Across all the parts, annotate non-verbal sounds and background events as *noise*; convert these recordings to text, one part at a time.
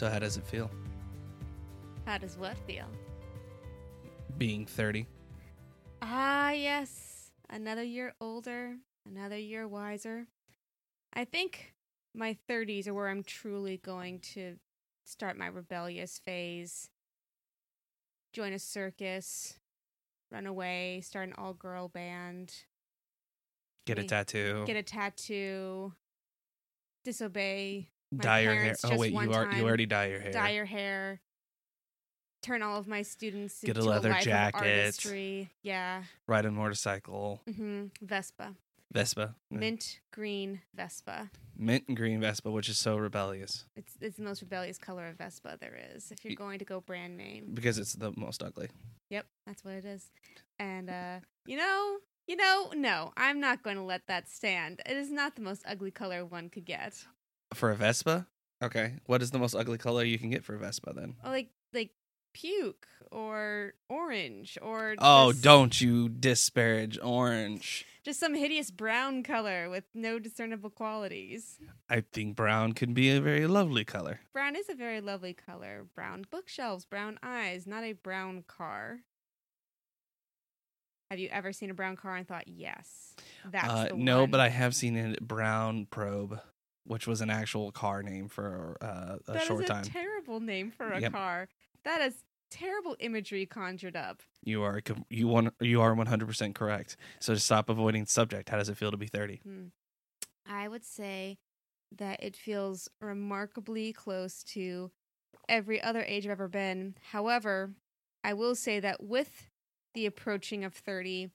So how does it feel How does what feel? being 30? Ah, yes. Another year older, another year wiser. I think my 30s are where I'm truly going to start my rebellious phase. Join a circus, run away, start an all girl band, Get a tattoo. get a tattoo, disobey, my dye your hair. Oh wait, you are you already dye your hair. dye your hair, turn all of my students Get a leather life jacket. Yeah. Ride a motorcycle. hmm Vespa. Vespa. Mint green Vespa. Mint and green Vespa, which is so rebellious It's it's the most rebellious color of Vespa there is. If you're going to go brand name, because it's the most ugly. yep, that's what it is. And uh, you know, you know, no, I'm not going to let that stand. It is not the most ugly color one could get. For a Vespa? Okay. What is the most ugly color you can get for a Vespa then? Or like like puke or orange or Oh, just, don't you disparage orange. just some hideous brown color with no discernible qualities. I think brown can be a very lovely color. Brown is a very lovely color. Brown bookshelves, brown eyes, not a brown car. Have you ever seen a brown car and thought, yes, that's Uh, no, one? but I have seen a brown probe, which was an actual car name for uh, a That is short a time. terrible name for a Yep. car. That is terrible imagery conjured up. you are you want you are one hundred percent correct. So to stop avoiding the subject, how does it feel to be thirty? Hmm. I would say that it feels remarkably close to every other age I've ever been. However, I will say that with the approaching of 30,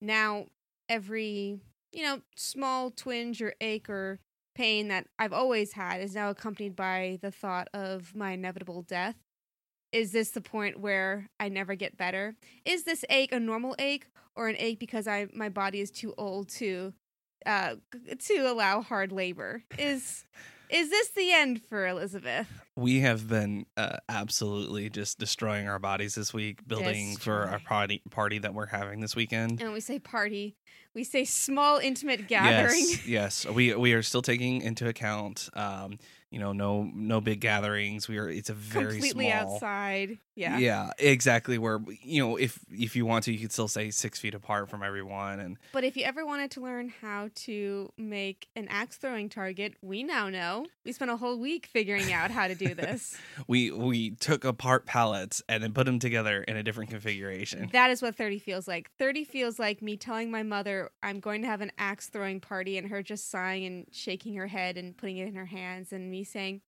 now every, you know, small twinge or ache or pain that I've always had is now accompanied by the thought of my inevitable death. Is this the point where I never get better? Is this ache a normal ache or an ache because I my body is too old to uh to allow hard labor? Is *laughs* is this the end for Elizabeth? We have been uh, absolutely just destroying our bodies this week, building for our party party that we're having this weekend. And we say party, we say small intimate gathering. Yes, *laughs* yes. We we are still taking into account, um, you know, no no big gatherings. We are. It's a very completely small. outside. Yeah. Yeah, exactly. Where you know, if if you want to, you could still say six feet apart from everyone, and But if you ever wanted to learn how to make an axe throwing target, we now know. We spent a whole week figuring out how to do this. *laughs* we we took apart pallets and then put them together in a different configuration. that is what 30 feels like. 30 feels like me telling my mother I'm going to have an axe throwing party and her just sighing and shaking her head and putting it in her hands and me saying,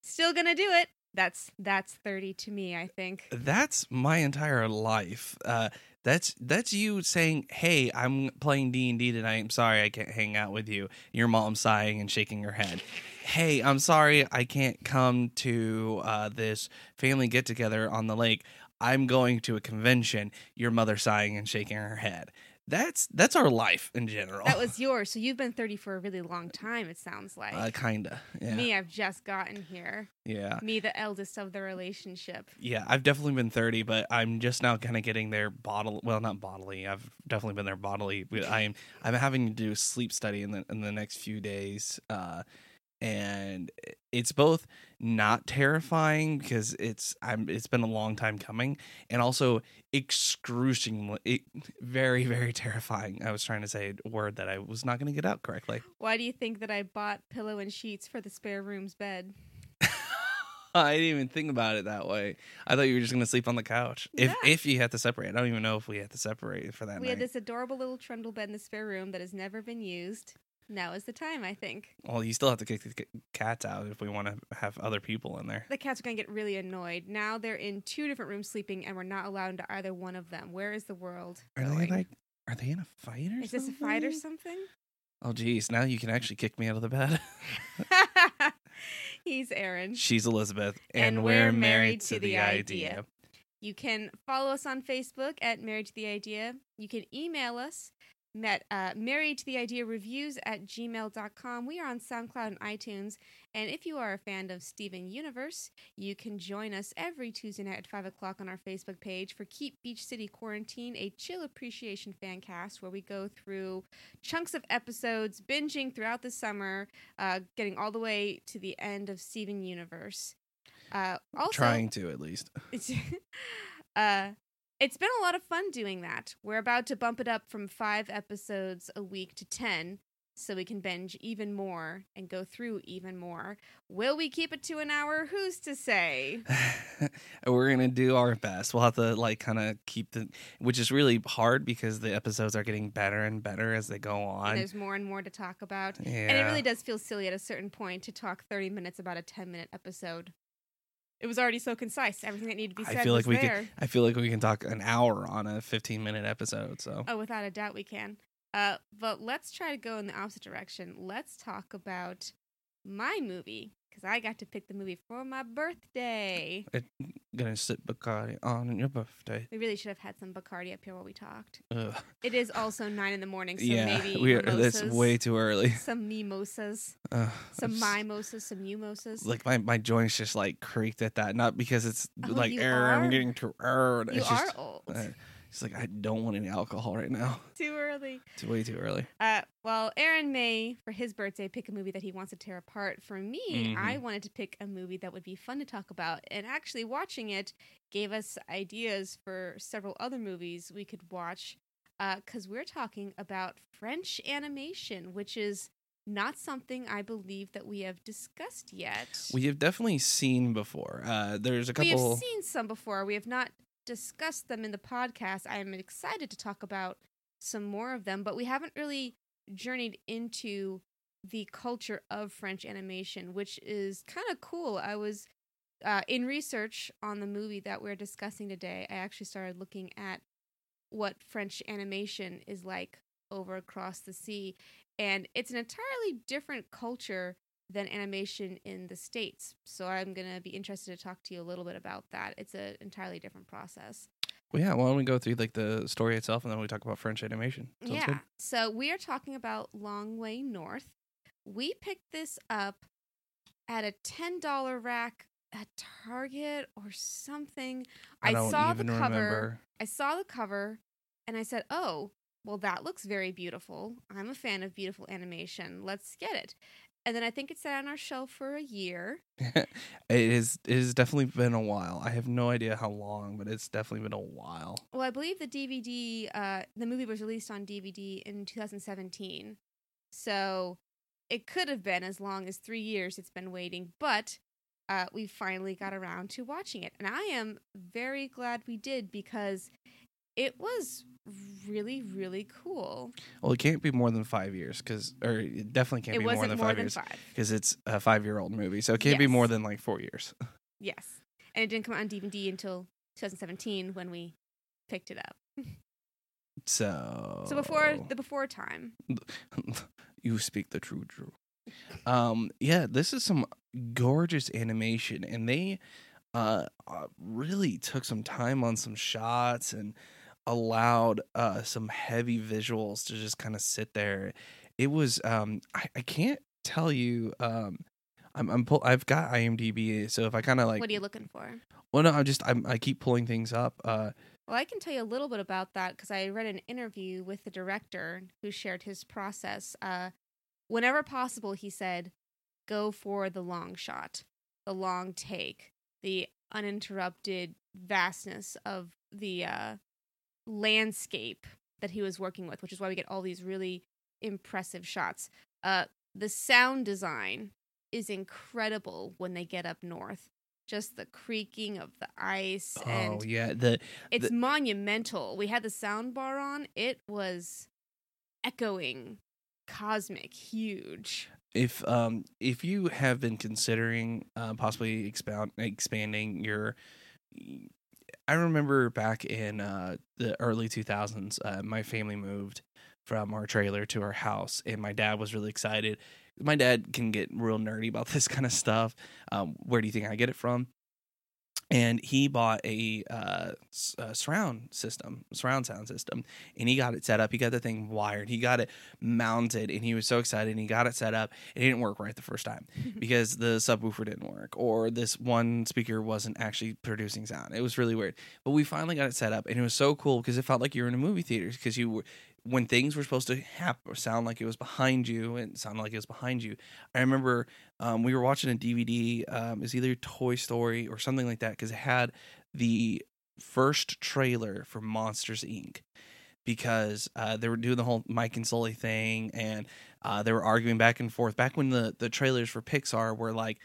"Still going to do it." That's that's 30 to me, I think. That's my entire life. Uh, that's that's you saying, "Hey, I'm playing D and D tonight. I'm sorry I can't hang out with you." Your mom sighing and shaking her head. Hey, I'm sorry I can't come to uh, this family get together on the lake. I'm going to a convention. Your mother sighing and shaking her head. That's that's our life in general. That was *laughs* yours. So you've been 30 for a really long time it sounds like. uh, kinda. Yeah. Me, I've just gotten here. yeah. Me, the eldest of the relationship. Yeah, I've definitely been 30, but I'm just now kind of getting there bodily. Well, not bodily. I've definitely been there bodily. We- *laughs* I'm I'm having to do a sleep study in the in the next few days, uh, and it's both not terrifying because it's I'm it's been a long time coming, and also excruciatingly, it, very very terrifying. I was trying to say a word that I was not going to get out correctly. Why do you think that I bought pillow and sheets for the spare room's bed? *laughs* I didn't even think about it that way. I thought you were just going to sleep on the couch. If if you had to separate, I don't even know if we had to separate for that we night. had this adorable little trundle bed in the spare room that has never been used. Now is the time, I think. Well, you still have to kick the c- cats out if we want to have other people in there. The cats are going to get really annoyed. Now they're in two different rooms sleeping, and we're not allowed into either one of them. Where is the world Are they like? Are they in a fight or is this a fight or something? something? Oh, geez. Now you can actually kick me out of the bed. *laughs* He's Aaron. She's Elizabeth, and, And we're, we're married, to, the idea. You can follow us on Facebook at Married to the Idea. You can email us at uh, married to the idea reviews at gmail.com. We are on SoundCloud and iTunes. And if you are a fan of Steven Universe, you can join us every Tuesday night at 5 o'clock on our Facebook page for Keep Beach City Quarantine, a chill appreciation fan cast where we go through chunks of episodes, binging throughout the summer, uh, getting all the way to the end of Steven Universe. Uh, also, Trying to at least. *laughs* It's, been a lot of fun doing that. We're about to bump it up from five episodes a week to 10 so we can binge even more and go through even more. Will we keep it to an hour? Who's to say? *laughs* We're gonna do our best. We'll have to like kind of keep the, which is really hard because the episodes are getting better and better as they go And on. there's more and more to talk about. Yeah, And it really does feel silly at a certain point to talk 30 minutes about a 10 minute episode. It was already so concise. Everything that needed to be I said feel was like we there. could. I feel like we can talk an hour on a 15 minute episode. So Oh, without a doubt, we can. Uh, but let's try to go in the opposite direction. Let's talk about my movie because I got to pick the movie for my birthday. gonna sit Bacardi on your birthday. We really should have had some Bacardi up here while we talked. Ugh. It is also nine in the morning, so yeah, maybe we are, that's way too early. *laughs* some mimosas, Ugh, some mimosas, some mimosas. Like my, my joints just like creaked at that. Not because it's Oh, like err, I'm getting too old. you It's are just, old. uh, it's like I don't want any alcohol right now. *laughs* Too early. It's way too early. Uh, well, Aaron may, for his birthday, pick a movie that he wants to tear apart. For me, Mhm. I wanted to pick a movie that would be fun to talk about. And actually, watching it gave us ideas for several other movies we could watch. Because we're talking about French animation, which is not something I believe that we have discussed yet. We have definitely seen before. Uh, there's a couple. We have seen some before. We have not discussed them in the podcast. I am excited to talk about some more of them, but we haven't really journeyed into the culture of French animation, which is kind of cool. I was uh, in research on the movie that we're discussing today. I actually started looking at what French animation is like over across the sea, and it's an entirely different culture than animation in the states. So I'm gonna be interested to talk to you a little bit about that. It's an entirely different process. well, yeah, why don't we go through like the story itself and then we talk about French animation? Sounds yeah. good. So we are talking about Long Way North. We picked this up at a ten dollar rack at Target or something. I, don't saw the cover. remember. I saw the cover and I said, "Oh, well that looks very beautiful. I'm a fan of beautiful animation. Let's get it." And then I think it sat on our shelf for a year. *laughs* it is. It has definitely been a while. I have no idea how long, but it's definitely been a while. Well, I believe the DVD, uh, the movie was released on DVD in 2017. So it could have been as long as three years it's been waiting, but uh, we finally got around to watching it. And I am very glad we did because it was really, really cool. Well, it can't be more than five years because, or it definitely can't it be more than five years because it's a five-year-old movie, so it can't be more than like four years. *laughs* Yes. And it didn't come out on DVD until 2017 when we picked it up. So, So before the before time. *laughs* you speak the true Drew. Um, yeah, this is some gorgeous animation, and they uh, uh really took some time on some shots and allowed uh some heavy visuals to just kind of sit there. It was um I, I can't tell you um I'm I'm pull, I've got IMDb, so if I kind of like what are you looking for? well no I'm just I'm, I keep pulling things up. Uh, Well, I can tell you a little bit about that because I read an interview with the director who shared his process. Uh, whenever possible, he said, go for the long shot, the long take, the uninterrupted vastness of the uh, landscape that he was working with, which is why we get all these really impressive shots. Uh, the sound design is incredible when they get up north. Just the creaking of the ice and oh yeah, the it's The- monumental. We had the sound bar on. It was echoing, cosmic, huge. if um if you have been considering uh, possibly expound expanding your i remember back in uh the early 2000s uh, my family moved from our trailer to our house and my dad was really excited. My dad can get real nerdy about this *laughs* kind of stuff. Um where do you think i get it from and he bought a, uh, a surround system, surround sound system, and he got it set up. He got the thing wired. He got it mounted, and he was so excited. And he got it set up. It didn't work right the first time *laughs* because the subwoofer didn't work, or this one speaker wasn't actually producing sound. It was really weird. But we finally got it set up, and it was so cool because it felt like you were in a movie theater because you were when things were supposed to happen, sound like it was behind you, and sounded like it was behind you. I remember um, we were watching a DVD. Um, it's either Toy Story or something like that because it had the first trailer for Monsters Inc. Because uh, they were doing the whole Mike and Sully thing, and uh, they were arguing back and forth. Back when the the trailers for Pixar were like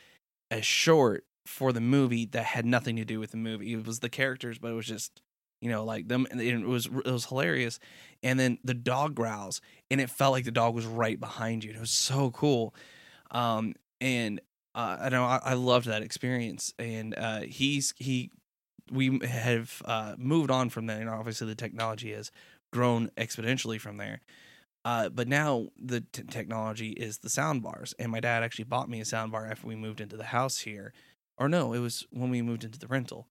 a short for the movie that had nothing to do with the movie. It was the characters, but it was just you know like them and it was it was hilarious and then the dog growls and it felt like the dog was right behind you it was so cool um and uh, i know I, I loved that experience and uh he's he we have uh moved on from that and obviously the technology has grown exponentially from there uh, but now the t- technology is the sound bars, and my dad actually bought me a sound bar after we moved into the house here, or no, it was when we moved into the rental,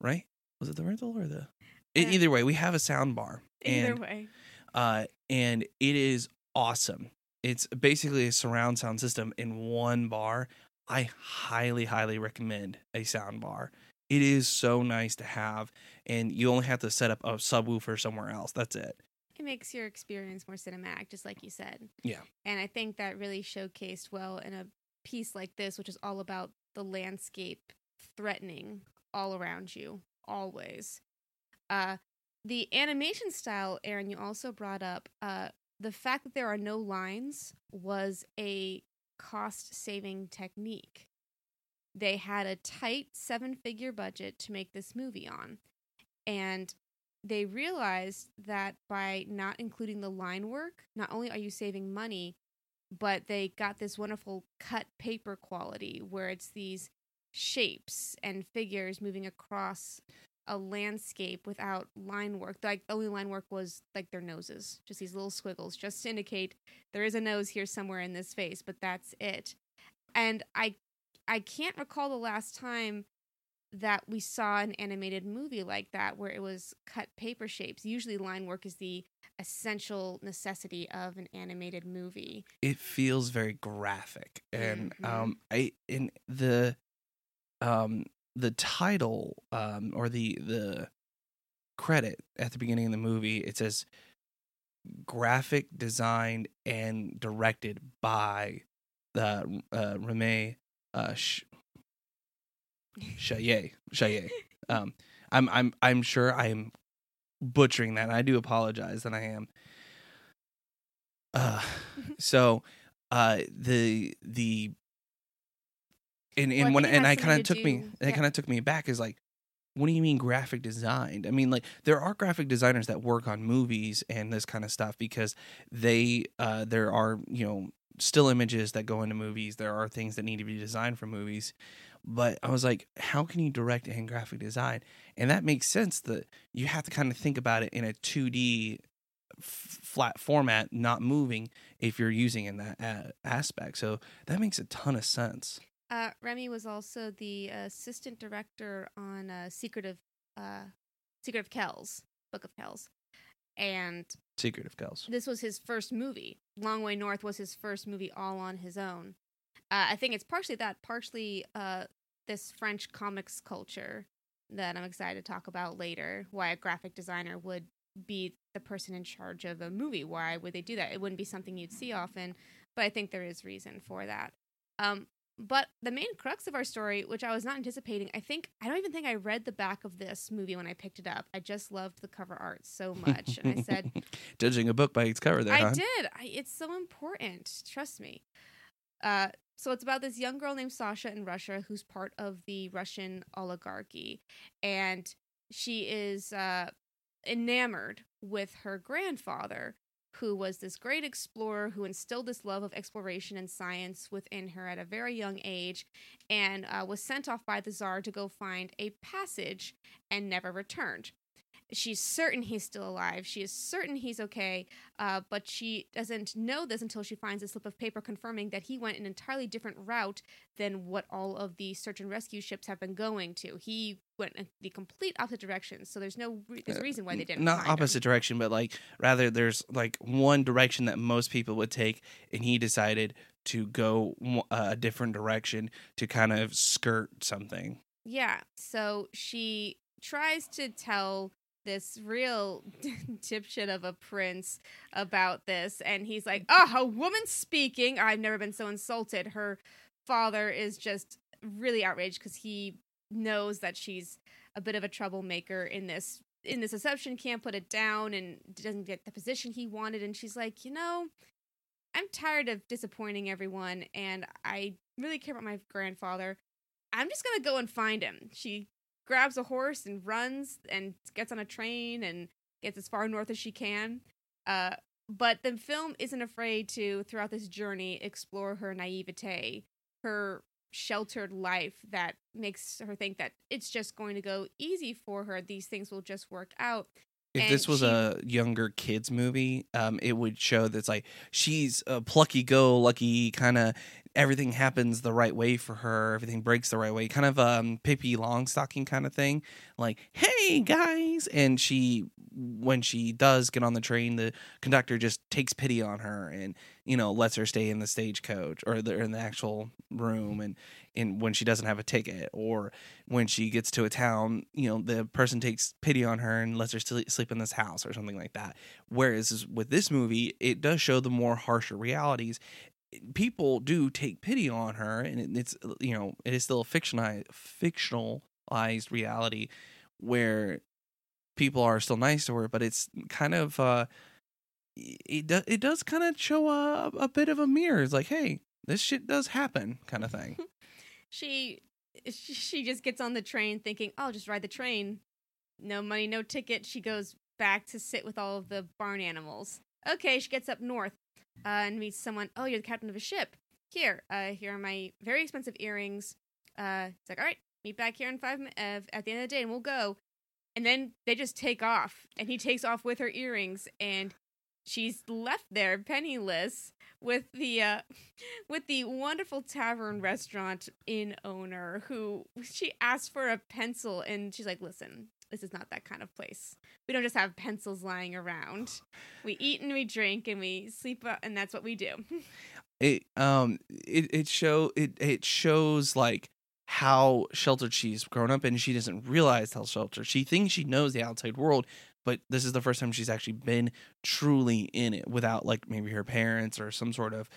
right? Was it the rental or the? Uh, either way, we have a sound bar, Either and way. uh, and it is awesome. It's basically a surround sound system in one bar. I highly, highly recommend a sound bar. It is so nice to have, and you only have to set up a subwoofer somewhere else. That's it. It makes your experience more cinematic, just like you said. Yeah. And I think that really showcased well in a piece like this, which is all about the landscape threatening all around you, always. Uh, the animation style, Aaron, you also brought up, uh, the fact that there are no lines was a cost saving technique. They had a tight seven figure budget to make this movie on. And they realized that by not including the line work, not only are you saving money, but they got this wonderful cut paper quality where it's these shapes and figures moving across a landscape without line work. Like the only line work was like their noses, just these little squiggles, just to indicate there is a nose here somewhere in this face, but that's it. And I I can't recall the last time that we saw an animated movie like that where it was cut paper shapes. Usually line work is the essential necessity of an animated movie. it feels very graphic and Mhm. um i in the um the title um or the the credit at the beginning of the movie it says graphic designed and directed by the uh Reme uh Sh- Chaillet Chaillet. *laughs* Um i'm i'm i'm sure i'm butchering that and i do apologize that i am. Uh *laughs* so uh the the and and when and I kind of to took me do- that yeah. kind of took me back is like what do you mean graphic designed? I mean like there are graphic designers that work on movies and this kind of stuff because they uh there are, you know, still images that go into movies. There are things that need to be designed for movies. But I was like, how can you direct and graphic design? And that makes sense that you have to kind of think about it in a 2D f- flat format, not moving if you're using in that a- aspect. So that makes a ton of sense. Uh, Remy was also the assistant director on uh, Secret of uh, Secret of Kells, Book of Kells, and Secret of Kells. this was his first movie. Long Way North was his first movie all on his own. Uh, I think it's partially that, partially uh, this French comics culture that I'm excited to talk about later. Why a graphic designer would be the person in charge of a movie. Why would they do that? It wouldn't be something you'd see often, but I think there is reason for that. Um, but the main crux of our story, which I was not anticipating, I think I don't even think I read the back of this movie when I picked it up. I just loved the cover art so much, and I said, *laughs* judging a book by its cover there, I huh? did. I, it's so important. Trust me. Uh, so it's about this young girl named Sasha in Russia who's part of the Russian oligarchy, and she is uh, enamored with her grandfather, who was this great explorer who instilled this love of exploration and science within her at a very young age, and uh, was sent off by the czar to go find a passage and never returned. She's certain he's still alive. She is certain he's okay, uh, but she doesn't know this until she finds a slip of paper confirming that he went an entirely different route than what all of the search and rescue ships have been going to. He went in the complete opposite direction, so there's no re- there's reason why they didn't. Not find him. opposite direction, but like rather there's like one direction that most people would take, and he decided to go a different direction to kind of skirt something. Yeah. So she tries to tell this real *laughs* dipshit of a prince about this, and he's like, "Oh, a woman speaking! I've never been so insulted." Her father is just really outraged because he knows that she's a bit of a troublemaker in this in this assumption can't put it down and doesn't get the position he wanted and she's like you know i'm tired of disappointing everyone and i really care about my grandfather i'm just gonna go and find him she grabs a horse and runs and gets on a train and gets as far north as she can uh, but the film isn't afraid to throughout this journey explore her naivete her sheltered life that makes her think that it's just going to go easy for her. These things will just work out. If And this was she- a younger kids movie, um, it would show that's like she's a plucky go lucky kind of everything happens the right way for her, everything breaks the right way, kind of um Pippi Longstocking kind of thing. Like, hey guys, and she when she does get on the train, the conductor just takes pity on her and you know lets her stay in the stagecoach or the, in the actual room and and when she doesn't have a ticket or when she gets to a town, you know, the person takes pity on her and lets her sleep in this house or something like that. Whereas with this movie, it does show the more harsher realities. People do take pity on her, and it's you know it is still a fictionalized fictionalized reality where people are still nice to her, but it's kind of uh, it do, it does kind of show a a bit of a mirror. It's like, hey, this shit does happen, kind of thing. *laughs* She she she just gets on the train thinking, "I'll just ride the train. No money, no ticket." She goes back to sit with all of the barn animals. Okay, she gets up north uh, and meets someone. Oh, you're the captain of a ship. Here, uh, here are my very expensive earrings. Uh, it's like, all right, meet back here in five mi- uh, at the end of the day, and we'll go. And then they just take off, and he takes off with her earrings, and she's left there penniless with the uh, *laughs* with the wonderful tavern restaurant inn owner who she asked for a pencil and she's like listen this is not that kind of place. We don't just have pencils lying around. We eat and we drink and we sleep uh, and that's what we do. *laughs* It um it it show it it shows like how sheltered she's grown up and she doesn't realize how sheltered. She thinks she knows the outside world but this is the first time she's actually been truly in it without like maybe her parents or some sort of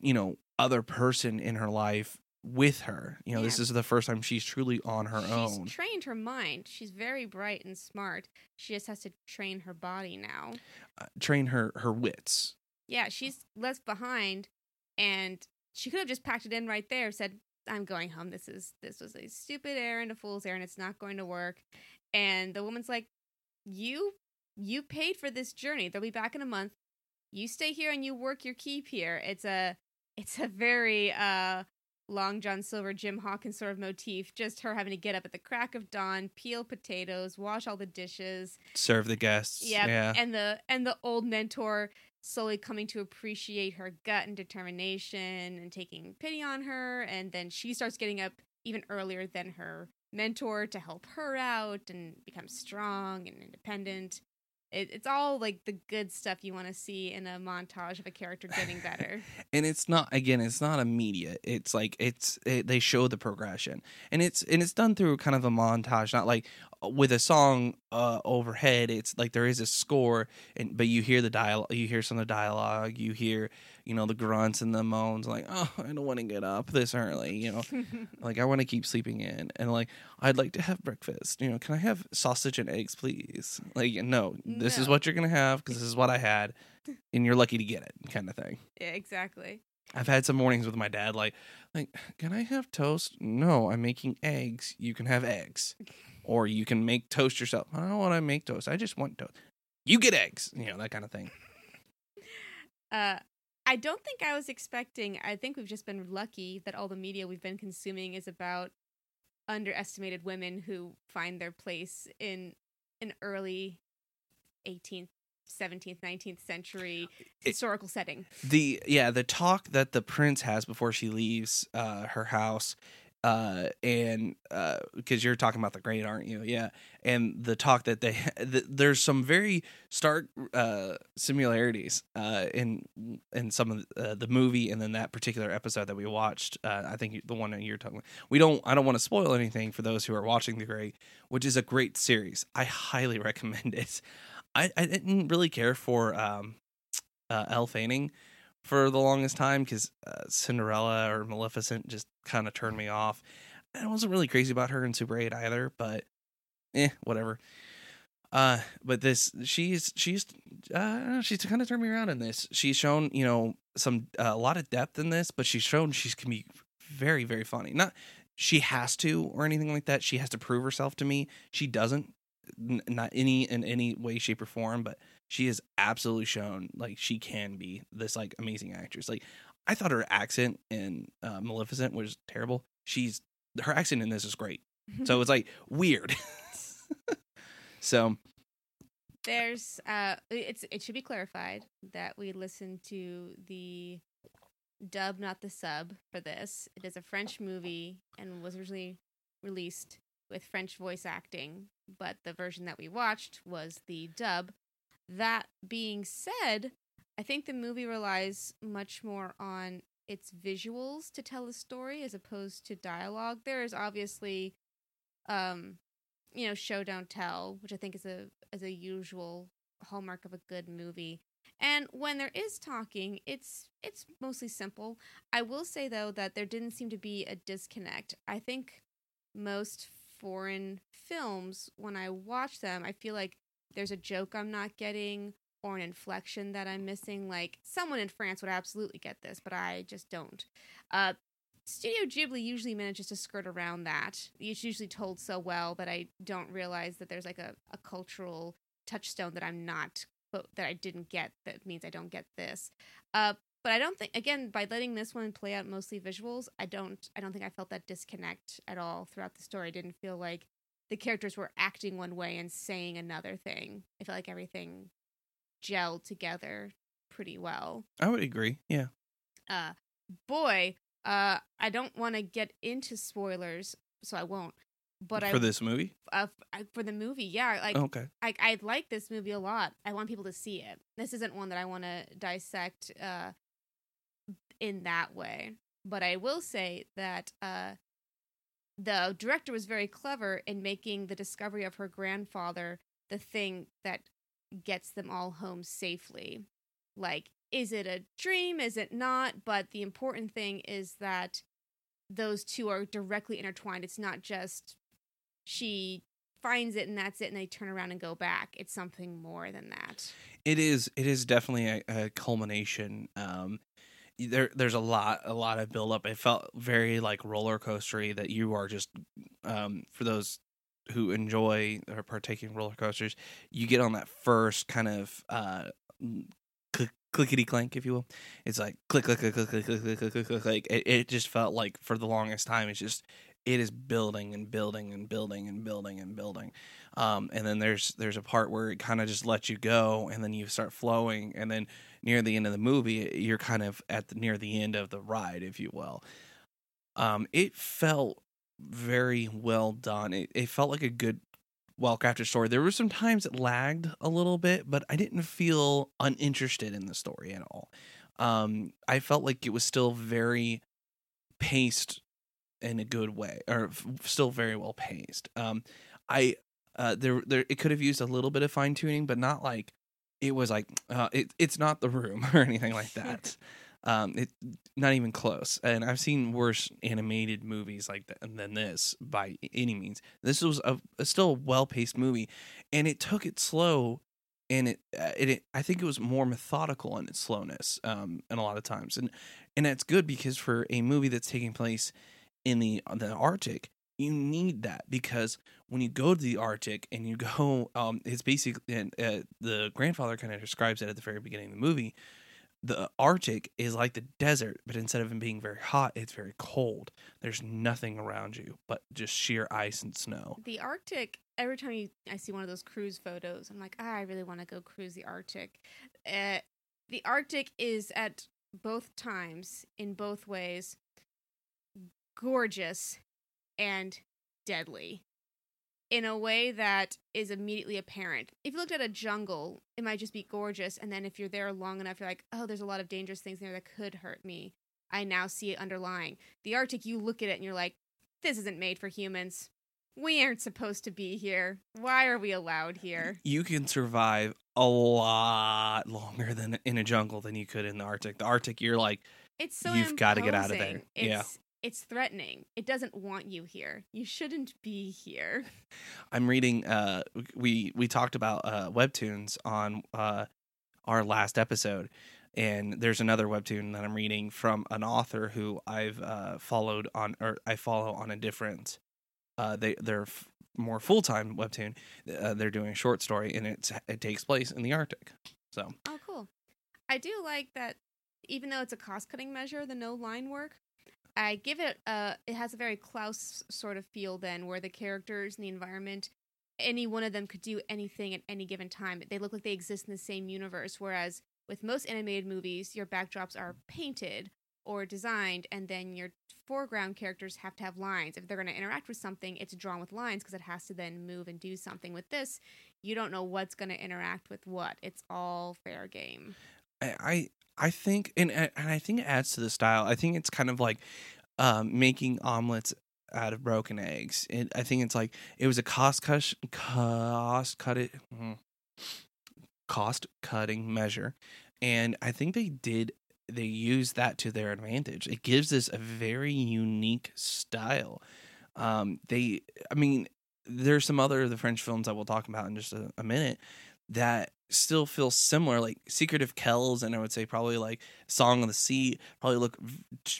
you know other person in her life with her. You know this is the first time she's truly on her she's own. trained her mind. She's very bright and smart. She just has to train her body now. Uh, train her her wits. Yeah she's left behind and she could have just packed it in right there said i'm going home. This is this was a stupid errand a fool's errand. It's not going to work. And the woman's like you you paid for this journey. They'll be back in a month. You stay here and you work your keep here. It's a it's a very uh long john silver jim hawkins sort of motif just her having to get up at the crack of dawn peel potatoes wash all the dishes. Serve the guests yeah, yeah. and the and the old mentor slowly coming to appreciate her gut and determination and taking pity on her and then she starts getting up even earlier than her mentor to help her out and become strong and independent it, it's all like the good stuff you want to see in a montage of a character getting better. *laughs* And it's not again it's not immediate. It's like it's it, they show the progression. And it's and it's done through kind of a montage not like with a song uh overhead. It's like there is a score and but you hear the dialogue you hear some of the dialogue you hear you know the grunts and the moans like oh i don't want to get up this early you know *laughs* like i want to keep sleeping in and like i'd like to have breakfast you know can i have sausage and eggs please like no this is what you're gonna have because this is what i had and you're lucky to get it kind of thing yeah exactly I've had some mornings with my dad like like can I have toast? No, I'm making eggs. You can have eggs. *laughs* Or you can make toast yourself. I don't want to make toast. I just want toast. You get eggs, you know, that kind of thing. *laughs* uh I don't think I was expecting. I think we've just been lucky that all the media we've been consuming is about underestimated women who find their place in an early 18th, 17th, 19th century historical setting. The yeah, the talk that the prince has before she leaves uh her house uh and uh because you're talking about the great aren't you? Yeah. And the talk that they *laughs* th- there's some very stark uh similarities uh in in some of the, uh, the movie and then that particular episode that we watched uh i think the one that you're talking about we don't i don't want to spoil anything for those who are watching the great which is a great series. I highly *laughs* recommend it. I i didn't really care for um uh Elle Fanning for the longest time because uh, Cinderella or Maleficent just kind of turned me off. I wasn't really crazy about her in Super 8 either, but eh, whatever. Uh, but this she's she's uh she's kind of turned me around in this. She's shown you know some uh, a lot of depth in this, but she's shown she can be very very funny. Not she has to or anything like that. She has to prove herself to me. She doesn't, n- not any in any way, shape, or form. But she has absolutely shown like she can be this like amazing actress. Like I thought her accent in uh, Maleficent was terrible. She's her accent in this is great. So it's like weird. *laughs* so There's uh it's it should be clarified that we listened to the dub not the sub for this. It is a French movie and was originally released with French voice acting, but the version that we watched was the dub. That being said, I think the movie relies much more on its visuals to tell a story as opposed to dialogue. There is obviously um you know, show don't tell, which I think is a is a usual hallmark of a good movie. And when there is talking, it's it's mostly simple. I will say though that there didn't seem to be a disconnect. I think most foreign films when I watch them, I feel like there's a joke I'm not getting or an inflection that I'm missing. Like someone in France would absolutely get this, but I just don't. Uh, Studio Ghibli usually manages to skirt around that. It's usually told so well that I don't realize that there's like a, a cultural touchstone that I'm not, but that I didn't get. That means I don't get this. Uh, but I don't think again by letting this one play out mostly visuals, I don't I don't think I felt that disconnect at all throughout the story. I didn't feel like the characters were acting one way and saying another thing. I felt like everything gelled together pretty well. I would agree. Yeah. Uh boy, uh I don't want to get into spoilers, so I won't. But I for this movie. uh, for the movie, yeah, like okay. I I like this movie a lot. I want people to see it. This isn't one that I want to dissect uh in that way. But I will say that uh the director was very clever in making the discovery of her grandfather the thing that gets them all home safely. Like is it a dream? Is it not? But the important thing is that those two are directly intertwined. It's not just she finds it and that's it and they turn around and go back it's something more than that It is. It is definitely a, a culmination. Um, there, there's a lot, a lot of build up. It felt very like roller coastery. That you are just, um, for those who enjoy or partake in roller coasters, you get on that first kind of uh, click, clickety clank, if you will. It's like click, click, click, click, click, click, click, click, click, click. Like it, it just felt like for the longest time, it's just it is building and building and building and building and building. Um, and then there's there's a part where it kind of just lets you go, and then you start flowing, and then near the end of the movie, you're kind of at the near the end of the ride, if you will. Um, it felt very well done. It, it felt like a good, well crafted story. There were some times it lagged a little bit, but I didn't feel uninterested in the story at all. Um, I felt like it was still very paced in a good way, or f- still very well paced. Um, I uh, there there it could have used a little bit of fine tuning, but not like it was like uh, it it's not the room *laughs* or anything like that. *laughs* um, it not even close. And I've seen worse animated movies like that than this by any means. This was a, a still well paced movie, and it took it slow. And it, uh, it, it, I think it was more methodical in its slowness, um, and a lot of times, and and that's good because for a movie that's taking place in the the Arctic, you need that because when you go to the Arctic and you go, *laughs* um, it's basically and uh, the grandfather kind of describes it at the very beginning of the movie. The Arctic is like the desert, but instead of it being very hot, it's very cold. There's nothing around you but just sheer ice and snow. the arctic every time you, i see one of those cruise photos i'm like ah, i really want to go cruise the arctic uh, the arctic is at both times in both ways gorgeous and deadly in a way that is immediately apparent. If you looked at a jungle, it might just be gorgeous. And then if you're there long enough, you're like, oh, there's a lot of dangerous things there that could hurt me. I now see it underlying. The Arctic, you look at it and you're like, this isn't made for humans. We aren't supposed to be here. Why are we allowed here? *laughs* You can survive a lot longer than in a jungle than you could in the Arctic. The Arctic, you're like, It's so You've gotta get out of there. Yeah. It's, threatening. It doesn't want you here. You shouldn't be here. *laughs* I'm reading. Uh, we we talked about uh, webtoons on uh, our last episode, and there's another webtoon that I'm reading from an author who I've uh, followed on, or I follow on a different. Uh, they they're f- more full time webtoon. Uh, they're doing a short story, and it's it takes place in the Arctic. So Oh, cool. I do like that. Even though it's a cost-cutting measure, the no line work, I give it a. It has a very Klaus sort of feel then, where the characters and the environment, any one of them could do anything at any given time. They look like they exist in the same universe. Whereas with most animated movies, your backdrops are painted or designed, and then your foreground characters have to have lines. If they're going to interact with something, it's drawn with lines because it has to then move and do something. With this, you don't know what's going to interact with what. It's all fair game. I I, think, and and I think it adds to the style. I think it's kind of like um, making omelets out of broken eggs. It, I think it's like it was a cost cut cost cut it mm, cost cutting measure, and I think they did they used that to their advantage. It gives this a very unique style. Um, they, I mean, there's some other the French films that we'll talk about in just a, a minute that still feel similar, like Secret of Kells, and I would say probably like Song of the Sea, probably look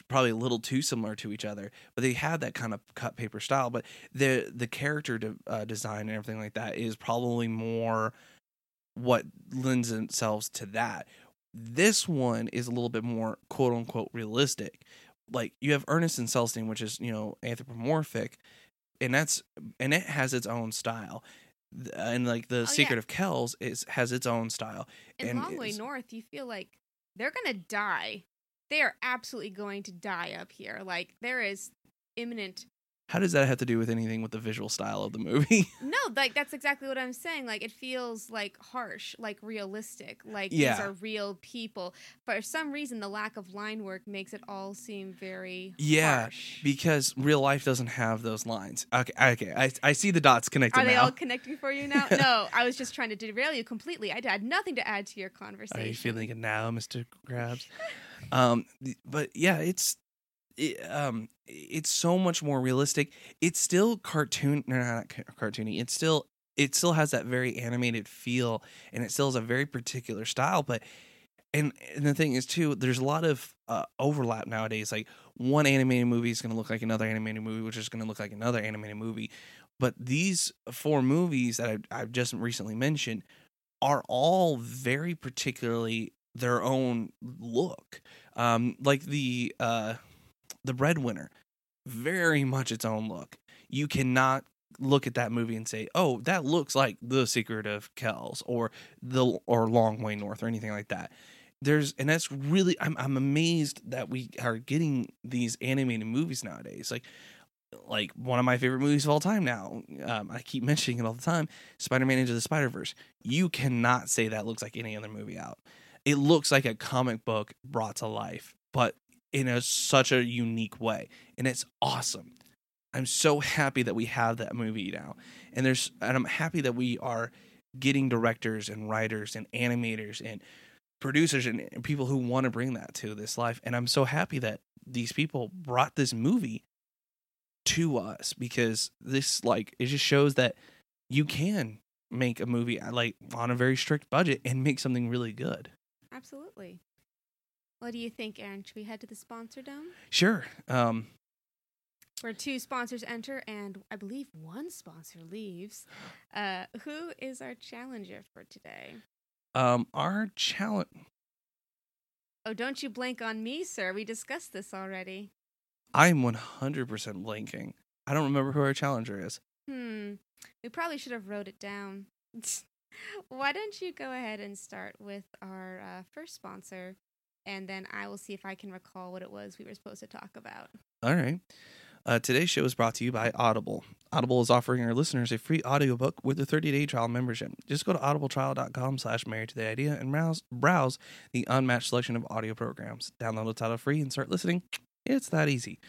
probably a little too similar to each other. But they had that kind of cut paper style. But the the character de- uh, design and everything like that is probably more what lends themselves to that. This one is a little bit more quote unquote realistic. Like you have Ernest and Celestine, which is you know anthropomorphic, and that's and it has its own style. Th- uh, And like the Oh, yeah. Secret of Kells is has its own style. In and Long Way North, you feel like they're gonna die. They are absolutely going to die up here. Like there is imminent. How does that have to do with anything with the visual style of the movie? *laughs* No, like that's exactly what I'm saying. Like it feels like harsh, like realistic. Like Yeah. these are real people. For some reason, the lack of line work makes it all seem very Yeah, harsh. because real life doesn't have those lines. Okay, okay, I, I see the dots connecting. Are they now. all connecting for you now? *laughs* no, I was just trying to derail you completely. I had nothing to add to your conversation. Are you feeling it now, Mister Krabs? *laughs* um, but yeah, it's it, um, it's so much more realistic. It's still cartoon, no, not cartoony. It's still it still has that very animated feel, and it still has a very particular style. But and, and the thing is too, there's a lot of uh, overlap nowadays. Like one animated movie is going to look like another animated movie, which is going to look like another animated movie. But these four movies that I've, I've just recently mentioned are all very particularly their own look. Um, like the uh, the Breadwinner, very much its own look. You cannot look at that movie and say, "Oh, that looks like The Secret of Kells" or the or Long Way North or anything like that. There's and that's really I'm I'm amazed that we are getting these animated movies nowadays. Like like one of my favorite movies of all time now. Um, I keep *laughs* mentioning it all the time. Spider-Man Into the Spider-Verse. You cannot say that looks like any other movie out. It looks like a comic book brought to life, but in a such a unique way, and it's awesome. I'm so happy that we have that movie now, and there's and I'm happy that we are getting directors and writers and animators and producers and, and people who want to bring that to this life. And I'm so happy that these people brought this movie to us because this like it just shows that you can make a movie like on a very strict budget and make something really good. Absolutely. What do you think, Aaron? Should we head to the sponsor dome? Sure. Um where two sponsors enter and I believe one sponsor leaves. Uh, who is our challenger for today? um our challenge Oh, don't you blank on me, sir. We discussed this already. I'm 100% blanking. I don't remember who our challenger is. Hmm. We probably should have wrote it down. *laughs* Why don't you go ahead and start with our uh, first sponsor, and then I will see if I can recall what it was we were supposed to talk about. All right. Uh, today's show is brought to you by Audible. Audible is offering our listeners a free audiobook with a 30-day trial membership. Just go to audibletrial.com slash married to the idea and browse, browse the unmatched selection of audio programs. Download the title free and start listening. It's that easy.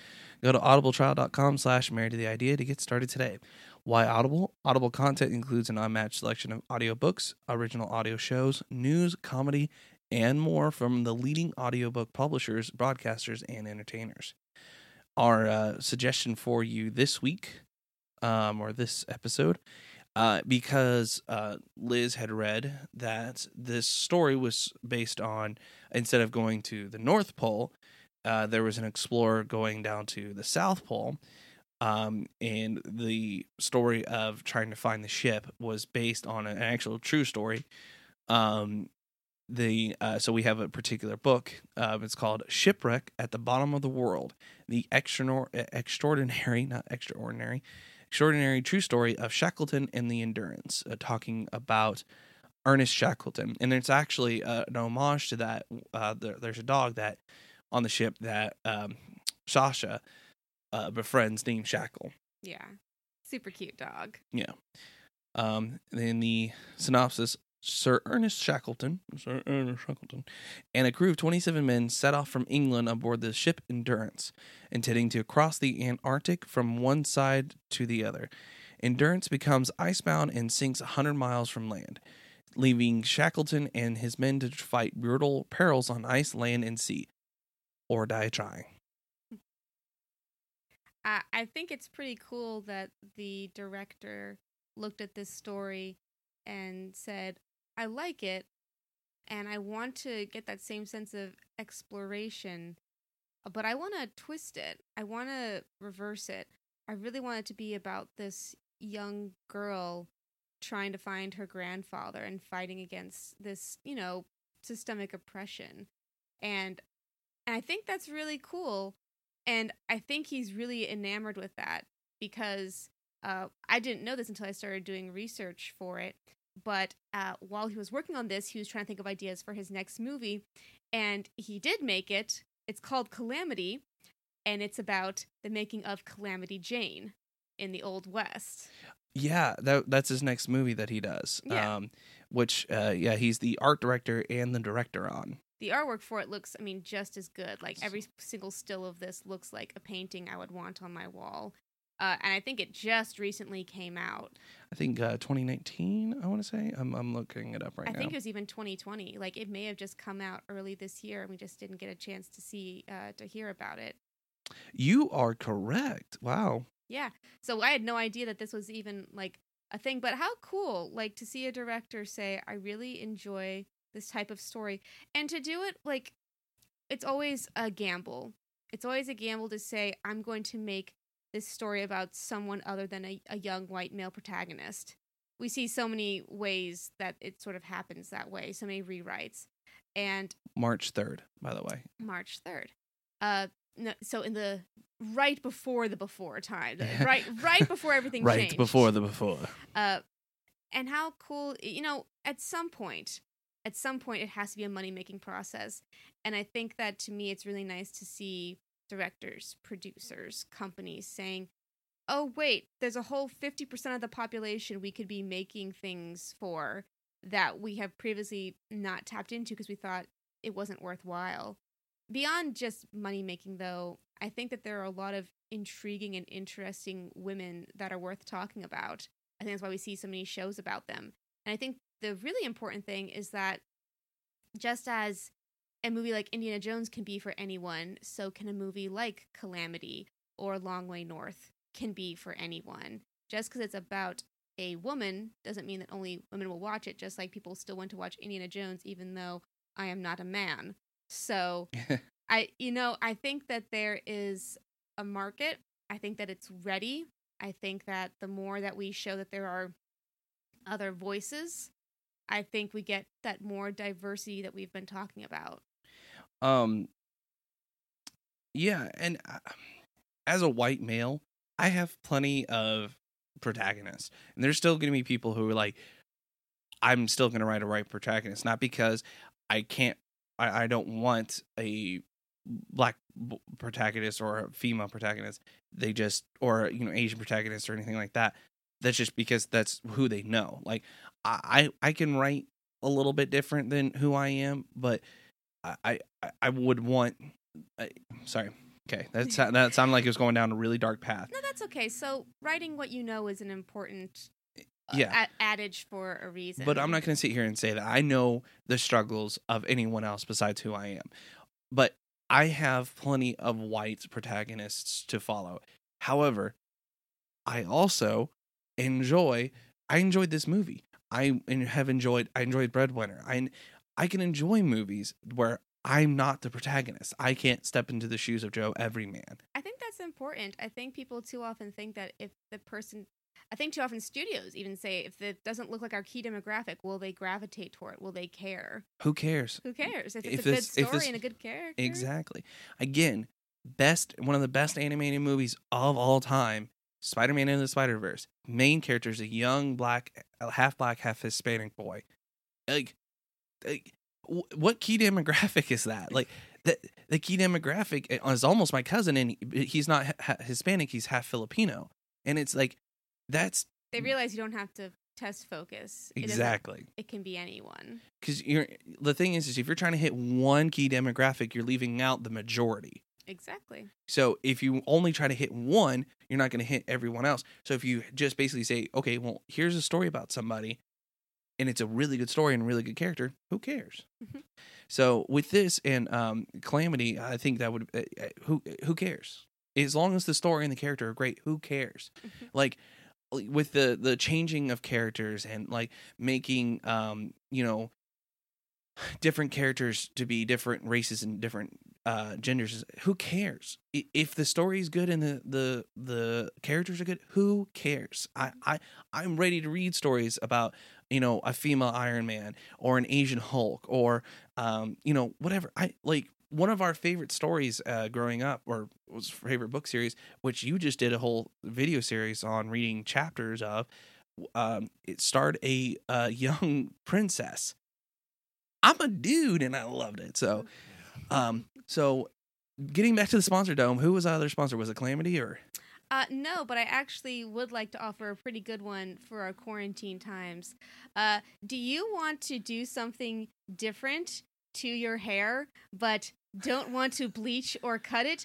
Go to audibletrial.com slash married to the idea to get started today. Why Audible? Audible content includes an unmatched selection of audiobooks, original audio shows, news, comedy, and more from the leading audiobook publishers, broadcasters, and entertainers. Our uh, suggestion for you this week, um, or this episode, uh, because uh, Liz had read that this story was based on instead of going to the North Pole, uh, there was an explorer going down to the South Pole. Um, and the story of trying to find the ship was based on an actual true story. Um, the uh, so we have a particular book. Uh, it's called "Shipwreck at the Bottom of the World: The Extraor- Extraordinary, *laughs* not extraordinary, extraordinary true story of Shackleton and the Endurance," uh, talking about Ernest Shackleton, and it's actually uh, an homage to that. Uh, there, there's a dog that on the ship that um, Sasha uh, befriends named Shackle. Yeah. Super cute dog. Yeah. Um, in the synopsis, Sir Ernest Shackleton, Sir Ernest Shackleton, and a crew of 27 men set off from England aboard the ship Endurance, intending to cross the Antarctic from one side to the other. Endurance becomes icebound and sinks 100 miles from land, leaving Shackleton and his men to fight brutal perils on ice, land, and sea, or die trying. I I think it's pretty cool that the director looked at this story and said, I like it, and I want to get that same sense of exploration, but I want to twist it. I want to reverse it. I really want it to be about this young girl trying to find her grandfather and fighting against this, you know, systemic oppression. And and I think that's really cool. And I think he's really enamored with that because uh, I didn't know this until I started doing research for it. But uh, while he was working on this, he was trying to think of ideas for his next movie. And he did make it. It's called Calamity. And it's about the making of Calamity Jane in the Old West. Yeah, that that's his next movie that he does. Yeah. Um, which uh, yeah, he's the art director and the director on. The artwork for it looks, I mean, just as good. Like every single still of this looks like a painting I would want on my wall. Uh, and I think it just recently came out. I think uh, 2019. I want to say. I'm I'm looking it up right I now. I think it was even 2020. Like it may have just come out early this year, and we just didn't get a chance to see uh, to hear about it. you are correct. Wow. Yeah. So I had no idea that this was even like a thing. But how cool, like to see a director say, "I really enjoy this type of story," and to do it like it's always a gamble. It's always a gamble to say, "I'm going to make this story about someone other than a, a young white male protagonist." We see so many ways that it sort of happens that way. So many rewrites, and March 3rd, by the way. March 3rd. Uh no, so in the right before the before time, the- right right before everything *laughs* right changed. before the before. uh and how cool you know at some point at some point it has to be a money making process and i think that to me it's really nice to see directors producers companies saying oh wait there's a whole 50% of the population we could be making things for that we have previously not tapped into because we thought it wasn't worthwhile. Beyond just money making though i think that there are a lot of intriguing and interesting women that are worth talking about. I think that's why we see so many shows about them. And i think the really important thing is that just as a movie like indiana jones can be for anyone so can a movie like calamity or long way north can be for anyone just because it's about a woman doesn't mean that only women will watch it just like people still want to watch indiana jones even though i am not a man so *laughs* I you know, I think that there is a market. I think that it's ready. I think that the more that we show that there are other voices, I think we get that more diversity that we've been talking about. Um. Yeah, and uh, as a white male, I have plenty of protagonists, and there's still going to be people who are like, I'm still going to write a white protagonist, not because I can't, I, I don't want a black protagonist or a female protagonist. They just or you know Asian protagonist or anything like that. That's just because that's who they know. Like I I can write a little bit different than who I am, but I I, I would want. I, sorry. Okay, that that sounded like it was going down a really dark path. No, that's okay. So writing what you know is an important uh, Yeah. a- adage for a reason. But I'm not going to sit here and say that I know the struggles of anyone else besides who I am. But I have plenty of white protagonists to follow. However, I also enjoy. I enjoyed this movie. I have enjoyed. I enjoyed Breadwinner. I I can enjoy movies where I'm not the protagonist. I can't step into the shoes of Joe Everyman. I think that's important. I think people too often think that if the person, I think too often studios even say if it doesn't look like our key demographic, will they gravitate toward? it? Will they care? Who cares? Who cares? If it's If a good this- if story this- and a good character, Exactly. Again, best one of the best animated movies of all time. Spider-Man into the Spider-Verse. Main character is a young black, half black, half Hispanic boy. Like, like what key demographic is that? Like, the the key demographic eh, is almost my cousin, and he's not ha- ha- Hispanic. He's half Filipino, and it's like that's They realize you don't have to test focus. It exactly It can be anyone. because you're. The thing is, is if you're trying to hit one key demographic, you're leaving out the majority. Exactly. So if you only try to hit one, you're not going to hit everyone else. So if you just basically say, okay, well, here's a story about somebody, and it's a really good story and a really good character, who cares? Mhm. So with this and um, Calamity, I think that would uh, who who cares? As long as the story and the character are great, who cares? Mhm. Like with the the changing of characters and like making um you know different characters to be different races and different uh genders who cares if the story is good and the the the characters are good who cares i i i'm ready to read stories about you know a female iron man or an asian hulk or um you know whatever. I like one of our favorite stories uh growing up or was favorite book series which you just did a whole video series on reading chapters of um it starred a uh young *laughs* princess. I'm a dude and i loved it. So um, so getting back to the sponsor dome, who was our other sponsor? Was it Calamity or Uh, no, but I actually would like to offer a pretty good one for our quarantine times. Uh, do you want to do something different to your hair, but don't want to bleach or cut it?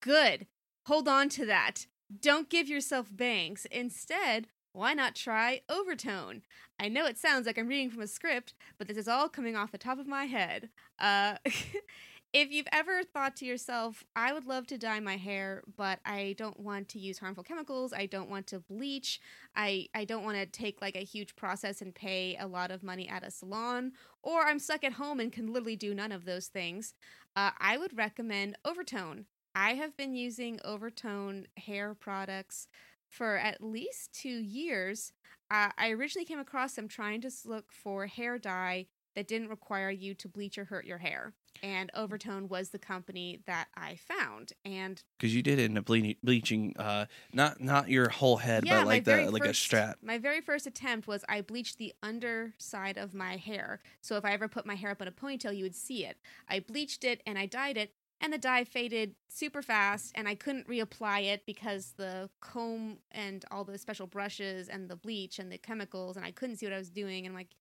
Good. Hold on to that. Don't give yourself bangs. Instead, why not try overtone? I know it sounds like I'm reading from a script, but this is all coming off the top of my head. Uh, *laughs* if you've ever thought to yourself, I would love to dye my hair, but I don't want to use harmful chemicals, I don't want to bleach, I, I don't want to take like a huge process and pay a lot of money at a salon, or I'm stuck at home and can literally do none of those things, uh, I would recommend Overtone. I have been using Overtone hair products for at least two years. Uh, I originally came across them trying to look for hair dye that didn't require you to bleach or hurt your hair. And Overtone was the company that I found. And because you did end up ble- bleaching, uh, not not your whole head, yeah, but like the like a strap. My very first attempt was I bleached the underside of my hair. So if I ever put my hair up in a ponytail, you would see it. I bleached it and I dyed it, and the dye faded super fast, and I couldn't reapply it because the comb and all the special brushes and the bleach and the chemicals, and I couldn't see what I was doing. And I'm like,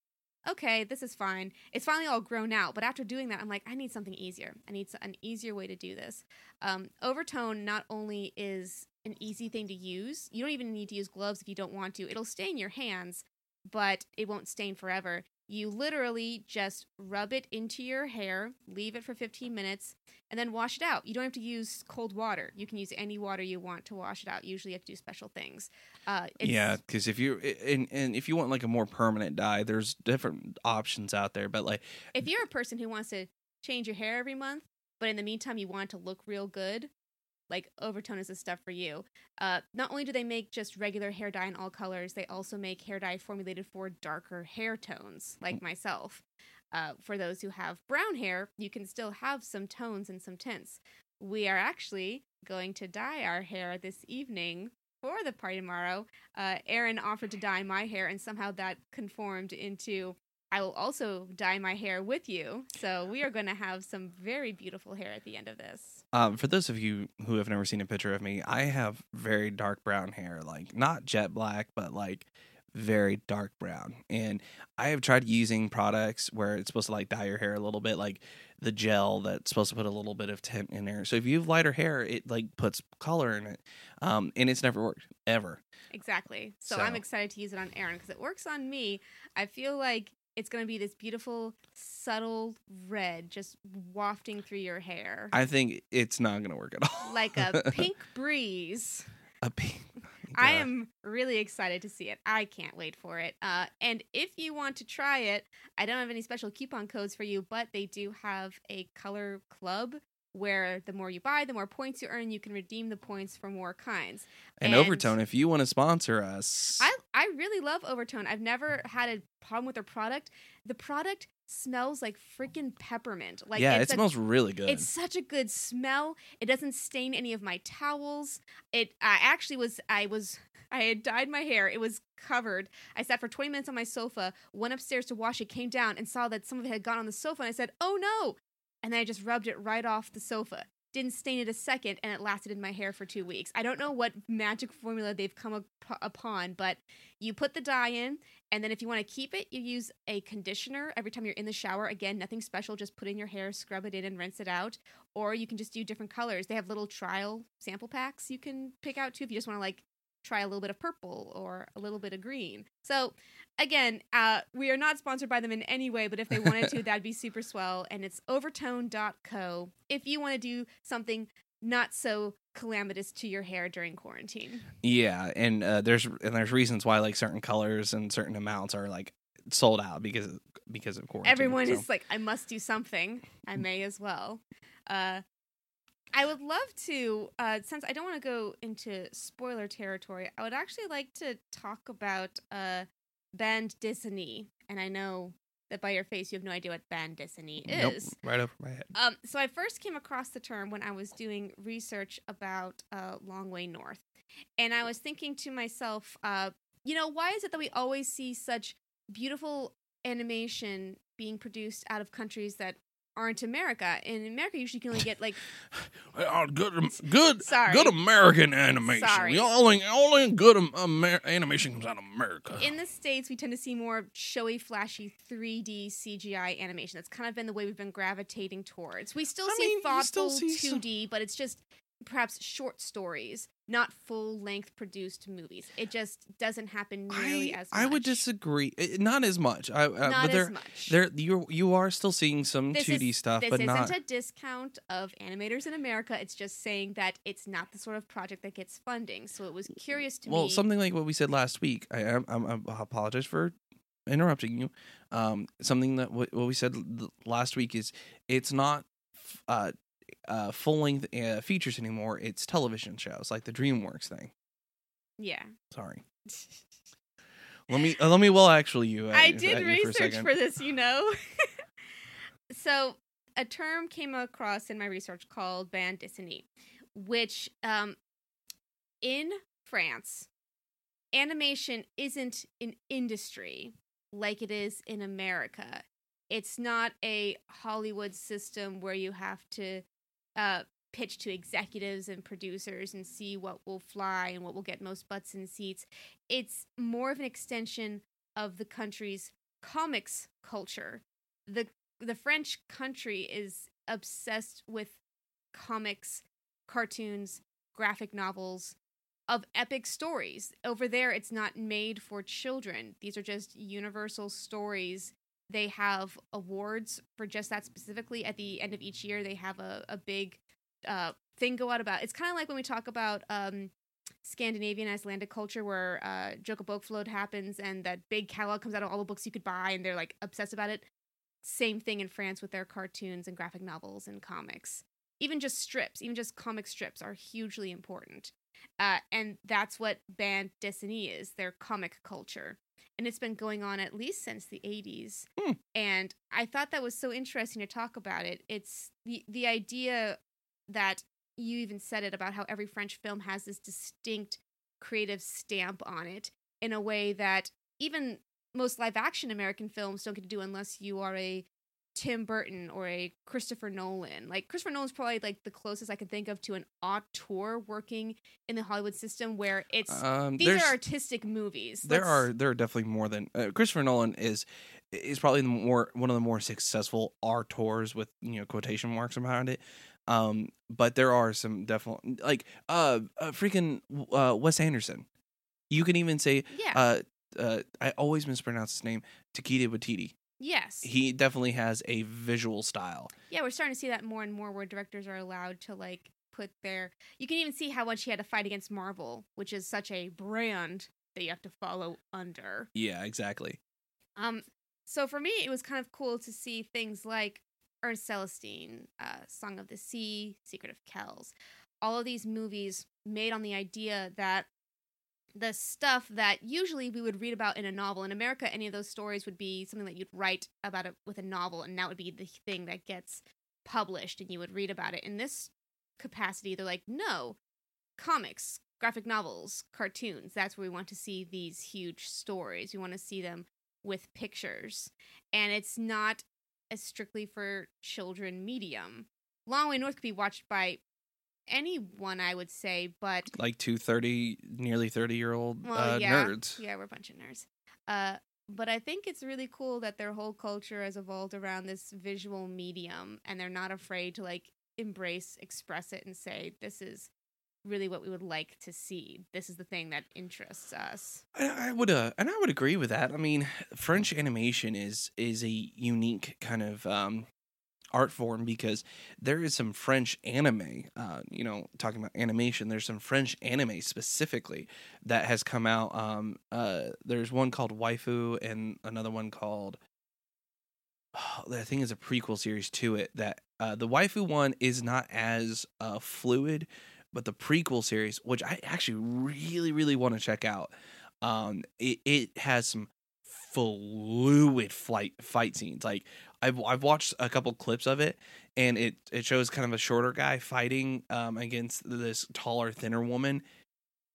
okay, this is fine. It's finally all grown out. But after doing that, I'm like, I need something easier. I need an easier way to do this. Um, Overtone not only is an easy thing to use, you don't even need to use gloves if you don't want to. It'll stain your hands, but it won't stain forever. You literally just rub it into your hair, leave it for 15 minutes, and then wash it out. You don't have to use cold water. You can use any water you want to wash it out. Usually, you have to do special things. Uh, Yeah, because if you and and if you want like a more permanent dye, there's different options out there. But like, if you're a person who wants to change your hair every month, but in the meantime you want it to look real good, like Overtone is the stuff for you. Uh, not only do they make just regular hair dye in all colors, they also make hair dye formulated for darker hair tones, like myself. Uh, for those who have brown hair, you can still have some tones and some tints. We are actually going to dye our hair this evening for the party tomorrow. Uh, Aaron offered to dye my hair, and somehow that conformed into I will also dye my hair with you. So we are going to have some very beautiful hair at the end of this. Um, for those of you who have never seen a picture of me, I have very dark brown hair, like not jet black, but like very dark brown. And I have tried using products where it's supposed to like dye your hair a little bit, like the gel that's supposed to put a little bit of tint in there. So if you have lighter hair, it like puts color in it. Um, and it's never worked ever. Exactly. So, I'm excited to use it on Aaron because it works on me. I feel like it's going to be this beautiful, subtle red just wafting through your hair. I think it's not going to work at all. like a *laughs* pink breeze. a pink. I am really excited to see it. I can't wait for it. Uh, and if you want to try it, I don't have any special coupon codes for you, but they do have a color club where the more you buy, the more points you earn. You can redeem the points for more kinds. And, and- Overtone, if you want to sponsor us, I I really love Overtone. I've never had a problem with their product. The product smells like freaking peppermint. Like yeah, it a smells really good. It's such a good smell. It doesn't stain any of my towels. It I actually was I was I had dyed my hair. It was covered. I sat for 20 minutes on my sofa, went upstairs to wash it, came down and saw that some of it had gone on the sofa and I said, "Oh no." And then I just rubbed it right off the sofa. Didn't stain it a second and it lasted in my hair for 2 weeks. I don't know what magic formula they've come up- upon, but you put the dye in and then if you want to keep it, you use a conditioner every time you're in the shower. Again, nothing special, just put in your hair, scrub it in, and rinse it out. Or you can just do different colors. They have little trial sample packs you can pick out too if you just want to like try a little bit of purple or a little bit of green. So again, uh, we are not sponsored by them in any way, but if they wanted to, *laughs* that'd be super swell. And it's overtone.co if you want to do something not so calamitous to your hair during quarantine. Yeah, and uh, there's and there's reasons why like certain colors and certain amounts are like sold out because of, because of quarantine. Everyone so. is like, I must do something. I may as well. Uh, I would love to, uh, since I don't want to go into spoiler territory, I would actually like to talk about uh, bande dessinée. And I know that by your face, you have no idea what bande dessinée is. Nope, is. right over my head. Um, so I first came across the term when I was doing research about uh, Long Way North, and I was thinking to myself, uh, you know, why is it that we always see such beautiful animation being produced out of countries that aren't America? In America, usually you can only get like Oh, *laughs* good, good, Sorry. good American animation. Sorry. The only, only good Amer- animation comes out of America. in the states we tend to see more showy, flashy 3D CGI animation. That's kind of been the way we've been gravitating towards. We still I see mean, thoughtful still see some- 2D, but it's just perhaps short stories, not full length produced movies. It just doesn't happen nearly I, as much. I would disagree. Not as much. I, uh, not but there, as much. there, you you are still seeing some 2D is- stuff, this but isn't not. a discount of animators in America. It's just saying that it's not the sort of project that gets funding. So it was curious to well, me. Well, something like what we said last week. I, I, I, I apologize for interrupting you. Um, something that what, what we said l- last week is it's not uh, uh, full length uh, features anymore. It's television shows like the DreamWorks thing. yeah. Sorry. *laughs* Let me uh, let me well actually you. Uh, I did you for research second. for, this, you know. *laughs* so, a term came across in my research called bande dessinée, which um, in France, animation isn't an industry like it is in America. It's not a Hollywood system where you have to uh, pitch to executives and producers and see what will fly and what will get most butts in seats. It's more of an extension of the country's comics culture. The the French country is obsessed with comics, cartoons, graphic novels of epic stories. Over there it's not made for children. These are just universal stories. They have awards for just that specifically. At the end of each year, they have a, a big uh, thing go out about. It's kind of like when we talk about um, Scandinavian Icelandic culture, where uh, Jólabókaflóð happens and that big catalog comes out of all the books you could buy, and they're like obsessed about it. Same thing in France with their cartoons and graphic novels and comics. Even just strips, even just comic strips, are hugely important. Uh, and that's what bande dessinée is, their comic culture. And it's been going on at least since the 80s. Hmm. And I thought that was so interesting to talk about it. It's the, the idea that you even said it about how every French film has this distinct creative stamp on it in a way that even most live action American films don't get to do unless you are a Tim Burton or a Christopher Nolan. Like Christopher Nolan's probably like the closest I can think of to an auteur working in the Hollywood system where it's Um, these are artistic movies. there Let's- are there are definitely more than uh, Christopher Nolan is is probably the more one of the more successful auteurs with you know quotation marks around it. Um, but there are some definitely like uh, uh freaking uh Wes Anderson. You can even say yeah uh uh I always mispronounce his name Takeda Watiti. Yes He definitely has a visual style. yeah we're starting to see that more and more where directors are allowed to like put their you can even see how much he had to fight against Marvel, which is such a brand that you have to follow under. Yeah, exactly. Um, so for me, it was kind of cool to see things like Ernest Celestine, uh, Song of the Sea, Secret of Kells. All of these movies made on the idea that the stuff that usually we would read about in a novel in America, any of those stories would be something that you'd write about it with a novel, and that would be the thing that gets published, and you would read about it. In this capacity, they're like, no, comics, graphic novels, cartoons. That's where we want to see these huge stories. We want to see them with pictures. And it's not a strictly for children medium. Long Way North could be watched by anyone, I would say, but Like two thirty, nearly thirty year old Well, uh, yeah. nerds. yeah, we're a bunch of nerds. Uh, but I think it's really cool that their whole culture has evolved around this visual medium, and they're not afraid to like embrace, express it, and say, "This is really what we would like to see. This is the thing that interests us." I, I would, uh, and I would agree with that. I mean, French animation is is a unique kind of um, art form because there is some French anime. Uh, you know, talking about animation, there's some French anime specifically that has come out. Um, uh, there's one called Wakfu, and another one called. *sighs* I think is a prequel series to it. That uh, the Wakfu one is not as uh, fluid, but the prequel series, which I actually really, really want to check out, um, it, it has some fluid flight fight scenes. Like I've I've watched a couple clips of it, and it it shows kind of a shorter guy fighting um, against this taller, thinner woman,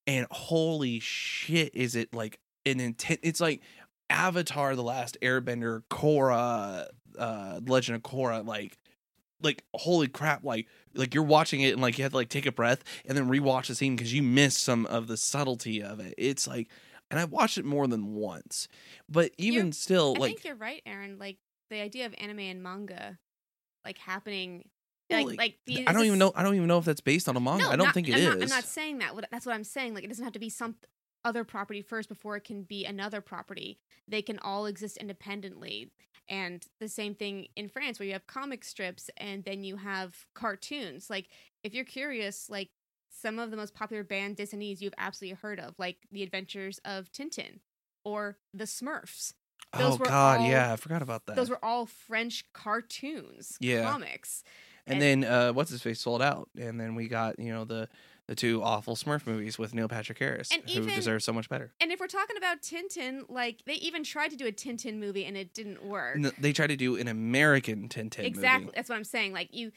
and holy shit, is it like an intent? It's like Avatar: The Last Airbender, Korra, uh, Legend of Korra, like. Like holy crap! Like like you're watching it and like you have to like take a breath and then rewatch the scene because you miss some of the subtlety of it. It's like, and I watched it more than once, but even You're- still, I like think you're right, Aaron. Like the idea of anime and manga, like happening, Well, like like, like the, I don't even know. I don't even know if that's based on a manga. No, I don't not- think it I'm is. Not, I'm not saying that. What- That's what I'm saying. Like, it doesn't have to be some other property first before it can be another property. They can all exist independently. And the same thing in France, where you have comic strips and then you have cartoons. Like, if you're curious, like some of the most popular bande dessinées you've absolutely heard of, like The Adventures of Tintin or The Smurfs. Those oh were God, all- yeah, I forgot about that. Those were all French cartoons, Yeah. comics. and, then uh, what's his face sold out, and then we got you know the the two awful Smurf movies with Neil Patrick Harris, And who even- deserves so much better. And if we're talking about Tintin, like they even tried to do a Tintin movie and it didn't work. And they tried to do an American Tintin exactly. movie. That's what I'm saying. Like you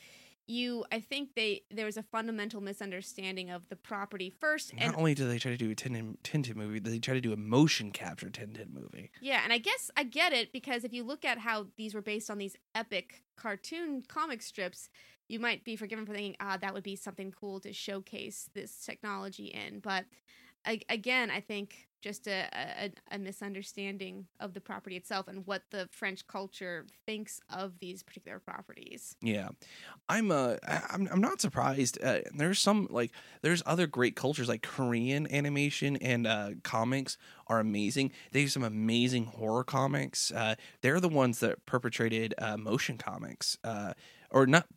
you I think they there was a fundamental misunderstanding of the property first and Not only do they try to do a Tintin, Tintin movie, they try to do a motion capture Tintin movie. yeah, and I guess I get it because if you look at how these were based on these epic cartoon comic strips, you might be forgiven for thinking, ah, that would be something cool to showcase this technology in. But a- again, I think just a, a, a misunderstanding of the property itself and what the French culture thinks of these particular properties. Yeah, I'm uh, I'm I'm not surprised. Uh, there's some like there's other great cultures like Korean animation and uh, comics are amazing. They have some amazing horror comics. Uh, they're the ones that perpetrated uh, motion comics, uh, or not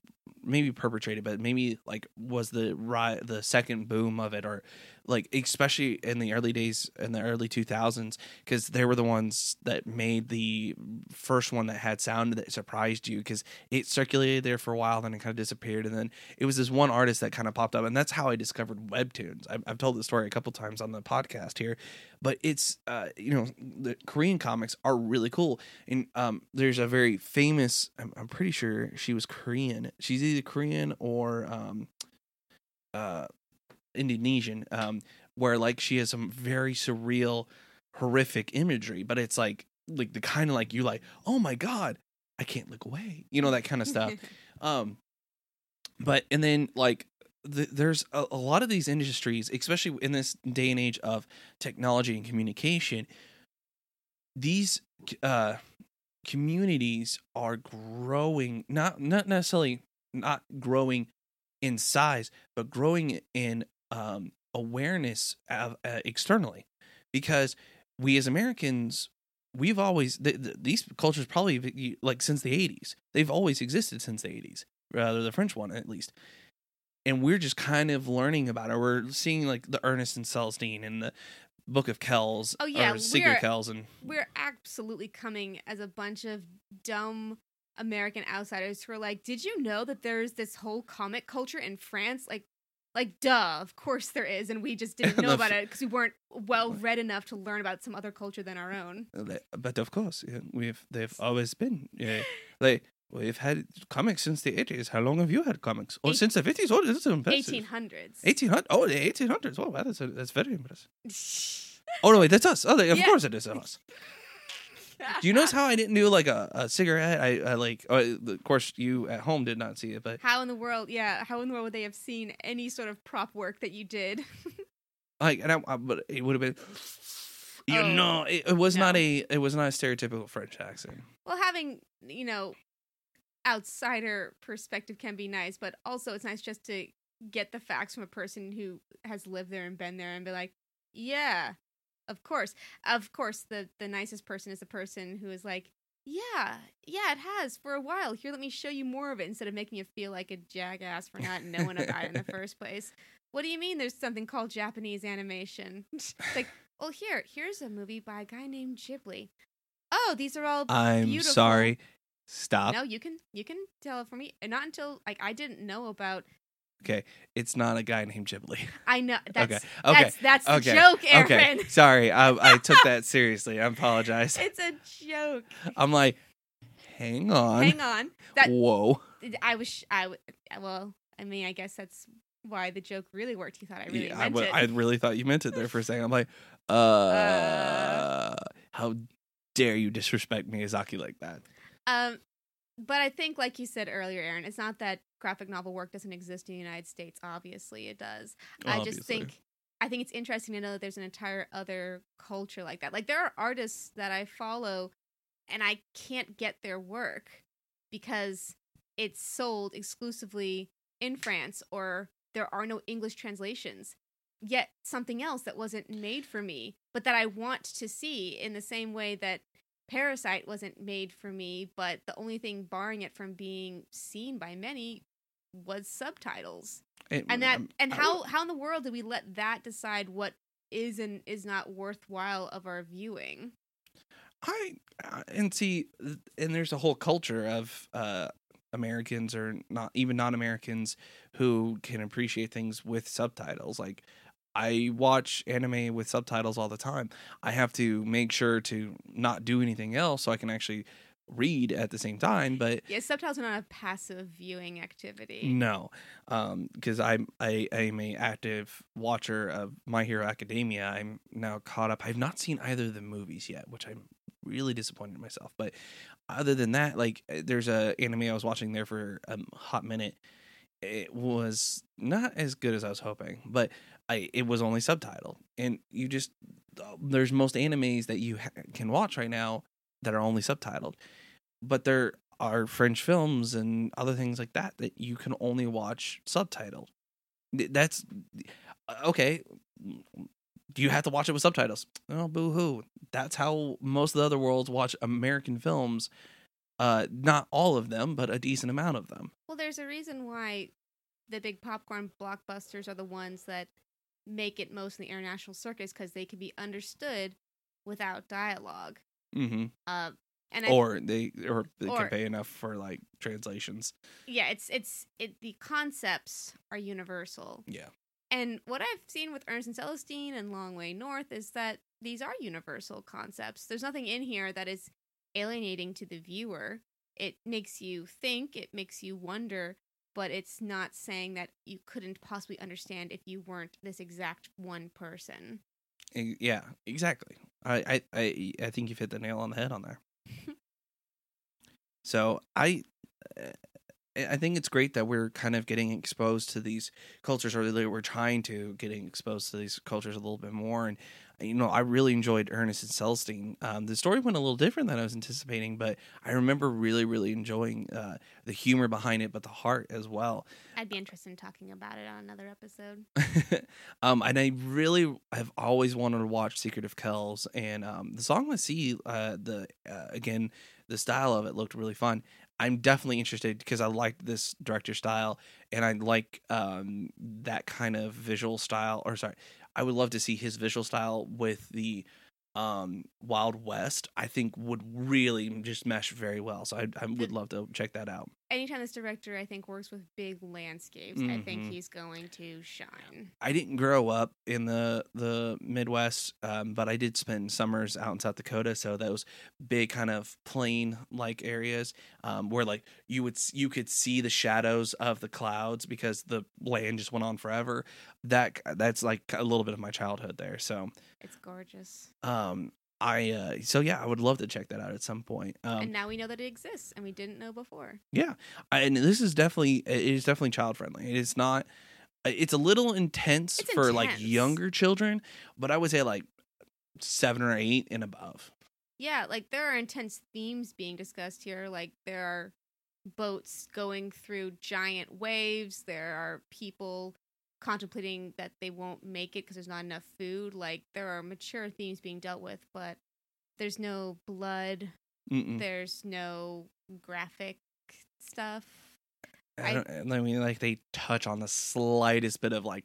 maybe perpetrated, but maybe like was the ri- the second boom of it, or like especially in the early days in the early 2000s because they were the ones that made the first one that had sound that surprised you because it circulated there for a while then it kind of disappeared and then it was this one artist that kind of popped up and that's how i discovered webtoons. I've, I've told the story a couple times on the podcast here but it's uh, you know the korean comics are really cool and um, there's a very famous I'm, I'm pretty sure she was korean. She's either korean or um, uh, Indonesian, um, where like she has some very surreal, horrific imagery, but it's like like the kind of like you like oh my god I can't look away you know that kind of stuff. *laughs* Um but and then like the, there's a, a lot of these industries especially in this day and age of technology and communication these uh communities are growing not not necessarily not growing in size but growing in um awareness of, uh, externally. Because we as americans we've always th- th- these cultures probably like since the 80s they've always existed since the 80s rather the french one at least. And we're just kind of learning about it. We're seeing like the ernest and celestine and the book of kells Oh, yeah, or secret kells and We're absolutely coming as a bunch of dumb American outsiders who are like, "Did you know that there's this whole comic culture in France?" Like, like, duh, of course there is, and we just didn't *laughs* know about it because we weren't well read enough to learn about some other culture than our own. Uh, but of course yeah, we've they've always been yeah. Like we've had comics since the 80s how long have you had comics? Oh Eight- since the 50s oh that's impressive. Eighteen hundreds. 1800 oh the 1800s oh wow, that's, that's very impressive. *laughs* Oh no wait that's us. Oh of Yeah. course it is us *laughs* do you notice how i didn't do like a, a cigarette i, I like oh, of course you at home did not see it but How in the world, yeah, how in the world would they have seen any sort of prop work that you did? *laughs* like and I, I but it would have been you Oh, know it, it was not no. a it was not a stereotypical french accent well, having, you know, outsider perspective can be nice, but also it's nice just to get the facts from a person who has lived there and been there and be like, yeah, of course. Of course, the the nicest person is the person who is like, yeah, yeah, it has for a while. Here, let me show you more of it instead of making you feel like a jackass for not knowing about it in the *laughs* first place. What do you mean there's something called Japanese animation? *laughs* Like, well, here, here's a movie by a guy named Ghibli. Oh, these are all i'm Beautiful. sorry stop no, you can you can tell it for me. Not until like I didn't know about. It's not a guy named ghibli I know *laughs* that's okay okay that's that's the okay, joke, Aaron. Okay, *laughs* sorry, I I took *laughs* that seriously. I apologize. It's a joke. I'm like, hang on, Hang on. That whoa. I was I well. I mean, I guess that's why the joke really worked. He thought I really Yeah, meant w- it. I really thought you meant it there for a second. I'm like, uh, how dare you disrespect Miyazaki like that? Um, but I think, like you said earlier, Aaron, it's not that graphic novel work doesn't exist in the United States. Obviously, it does. I just think I think it's interesting to know that there's an entire other culture like that. Like there are artists that I follow, and I can't get their work because it's sold exclusively in France or there are no English translations. Yet something else that wasn't made for me, but that I want to see in the same way that Parasite wasn't made for me, but the only thing barring it from being seen by many was subtitles. It- And that um, and how how in the world do we let that decide what is and is not worthwhile of our viewing? I uh, and see, and there's a whole culture of uh Americans or not even non-Americans who can appreciate things with subtitles. Like I watch anime with subtitles all the time. I have to make sure to not do anything else so I can actually read at the same time, but Yeah, subtitles are not a passive viewing activity. no, because I'm I am a active watcher of My Hero Academia. I'm now caught up. I've not seen either of the movies yet, which I'm really disappointed in myself. But other than that, like uh, there's a anime I was watching there for a hot minute. It was not as good as I was hoping, but I it was only subtitled, and you just there's most animes that you ha- can watch right now that are only subtitled, but there are French films and other things like that that you can only watch subtitled. That's okay. Do you have to watch it with subtitles? Oh, boo hoo. That's how most of the other worlds watch American films. Uh, not all of them, but a decent amount of them. Well, there's a reason why the big popcorn blockbusters are the ones that make it most in the international circus because they can be understood without dialogue. hmm Uh, and I, Or they, or they Or- can pay enough for like translations. yeah, it's it's it. The concepts are universal. Yeah. And what I've seen with Ernest and Celestine and Long Way North is that these are universal concepts. There's nothing in here that is alienating to the viewer. It makes you think, it makes you wonder, but it's not saying that you couldn't possibly understand if you weren't this exact one person. Yeah, exactly. I, I, I, I think you've hit the nail on the head on there. *laughs* so I, uh, I think it's great that we're kind of getting exposed to these cultures, or that we're trying to getting exposed to these cultures a little bit more. And you know, I really enjoyed Ernest and Celestine. Um, the story went a little different than I was anticipating, but I remember really, really enjoying uh, the humor behind it, but the heart as well. I'd be interested in talking about it on another episode. *laughs* um, and I really have always wanted to watch Secret of Kells, and um, the song "Let's See," uh, the uh, again, the style of it looked really fun. I'm definitely interested because I liked this director style, and I like um, that kind of visual style. Or sorry, I would love to see his visual style with the um Wild West. I think would really just mesh very well. So I, I would love to check that out. Anytime this director, I think, works with big landscapes, I think Mhm. he's going to shine. I didn't grow up in the the Midwest, um, but I did spend summers out in South Dakota. So those big kind of plain like areas um, where like you would s- you could see the shadows of the clouds because the land just went on forever. That that's like a little bit of my childhood there. So It's gorgeous. um, I uh, so yeah, I would love to check that out at some point. Um, and now we know that it exists, and we didn't know before. Yeah, I, and this is definitely it is definitely child friendly. It is not. uh, It's a little intense It's for like younger children, but I would say like seven or eight and above. Yeah, like there are intense themes being discussed here. Like there are boats going through giant waves. There are people contemplating that they won't make it because there's not enough food. Like there are mature themes being dealt with, but there's no blood. Mm-mm. There's no graphic stuff. I, I- don't, I mean, like they touch on the slightest bit of like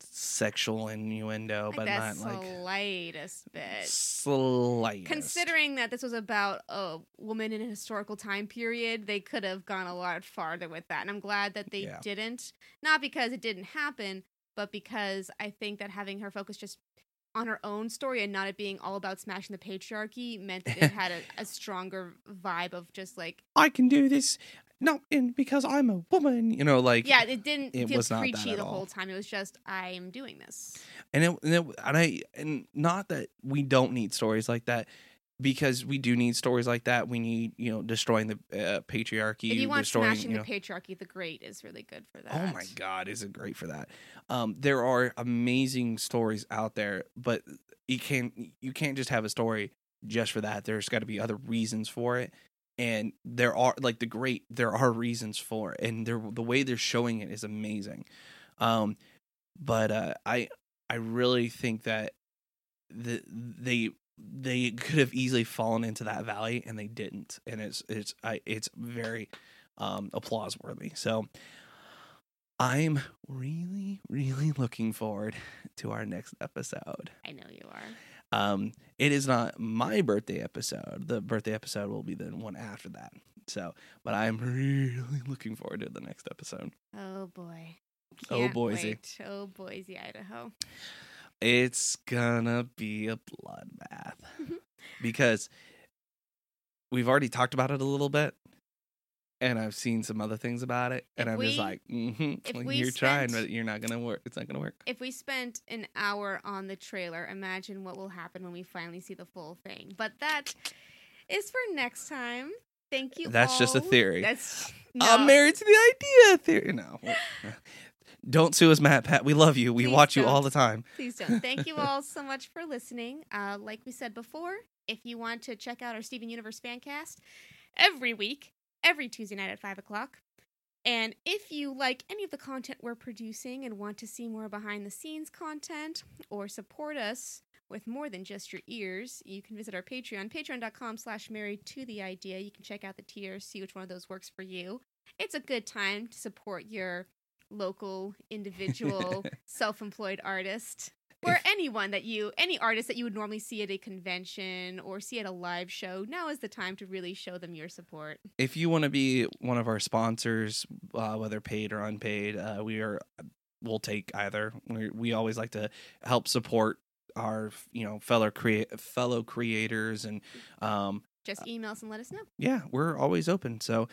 sexual innuendo, Like but not like the slightest bit. slightest. Considering that this was about a woman in a historical time period, they could have gone a lot farther with that. And I'm glad that they Yeah. didn't. Not because it didn't happen, but because I think that having her focus just on her own story and not it being all about smashing the patriarchy meant that it had a, *laughs* a stronger vibe of just like, I can do this, not and because I'm a woman. You know, like yeah, it didn't it feel was not that preachy the all. whole time. It was just, I am doing this. and it, and, it, and I and not that we don't need stories like that because we do need stories like that. We need you know destroying the uh, patriarchy, if you want smashing you know. the patriarchy, the great is really good for that. Oh my god, is it great for that? Um, there are amazing stories out there, but you can't you can't just have a story just for that. There's got to be other reasons for it, and there are like the great. There are reasons for it, and the way they're showing it is amazing. Um, but uh, I I really think that the they they could have easily fallen into that valley and they didn't, and it's it's I it's very um applause worthy. So I'm really, really looking forward to our next episode. I know you are. Um, it is not my birthday episode. The birthday episode will be the one after that. So, but I'm really looking forward to the next episode. Oh boy. Oh, Can't Boise. wait. Oh Boise, Idaho. It's gonna be a bloodbath *laughs* because we've already talked about it a little bit, and I've seen some other things about it, and If I'm just like, mm-hmm, like, you're trying, but you're not gonna work. It's not gonna work. If we spent an hour on the trailer, imagine what will happen when we finally see the full thing. But that is for next time. Thank you. That's just a theory. That's no. I'm married to the idea theory. No. Don't sue us, MatPat. We love you. We Please watch you all the time. Please don't. Thank you all *laughs* so much for listening. Uh, like we said before, if you want to check out our Steven Universe fan cast every week, every Tuesday night at 5 o'clock. And if you like any of the content we're producing and want to see more behind the scenes content or support us with more than just your ears, you can visit our Patreon, patreon.com slash married to the idea. You can check out the tiers, see which one of those works for you. It's a good time to support your local, individual, *laughs* self-employed artist. Or If- anyone that you, any artist that you would normally see at a convention or see at a live show, now is the time to really show them your support. If you want to be one of our sponsors, uh, whether paid or unpaid, uh, we are. We'll take either. We we always like to help support our you know fellow create fellow creators and um Just email us and let us know. yeah we're always open so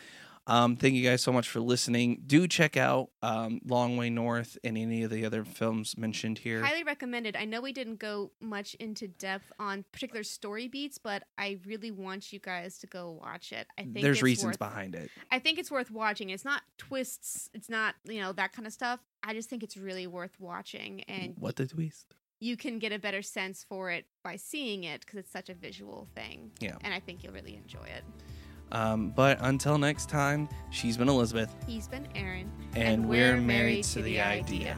Um, thank you guys so much for listening. Do check out um, Long Way North and any of the other films mentioned here. Highly recommended. I know we didn't go much into depth on particular story beats, but I really want you guys to go watch it. I think There's reasons worth, behind it. I think it's worth watching. It's not twists. It's not you know that kind of stuff. I just think it's really worth watching, and What the twist? you can get a better sense for it by seeing it because it's such a visual thing. Yeah. and I think you'll really enjoy it. Um, but until next time, she's been Elizabeth, He's been Aaron, and, we're, married to the idea.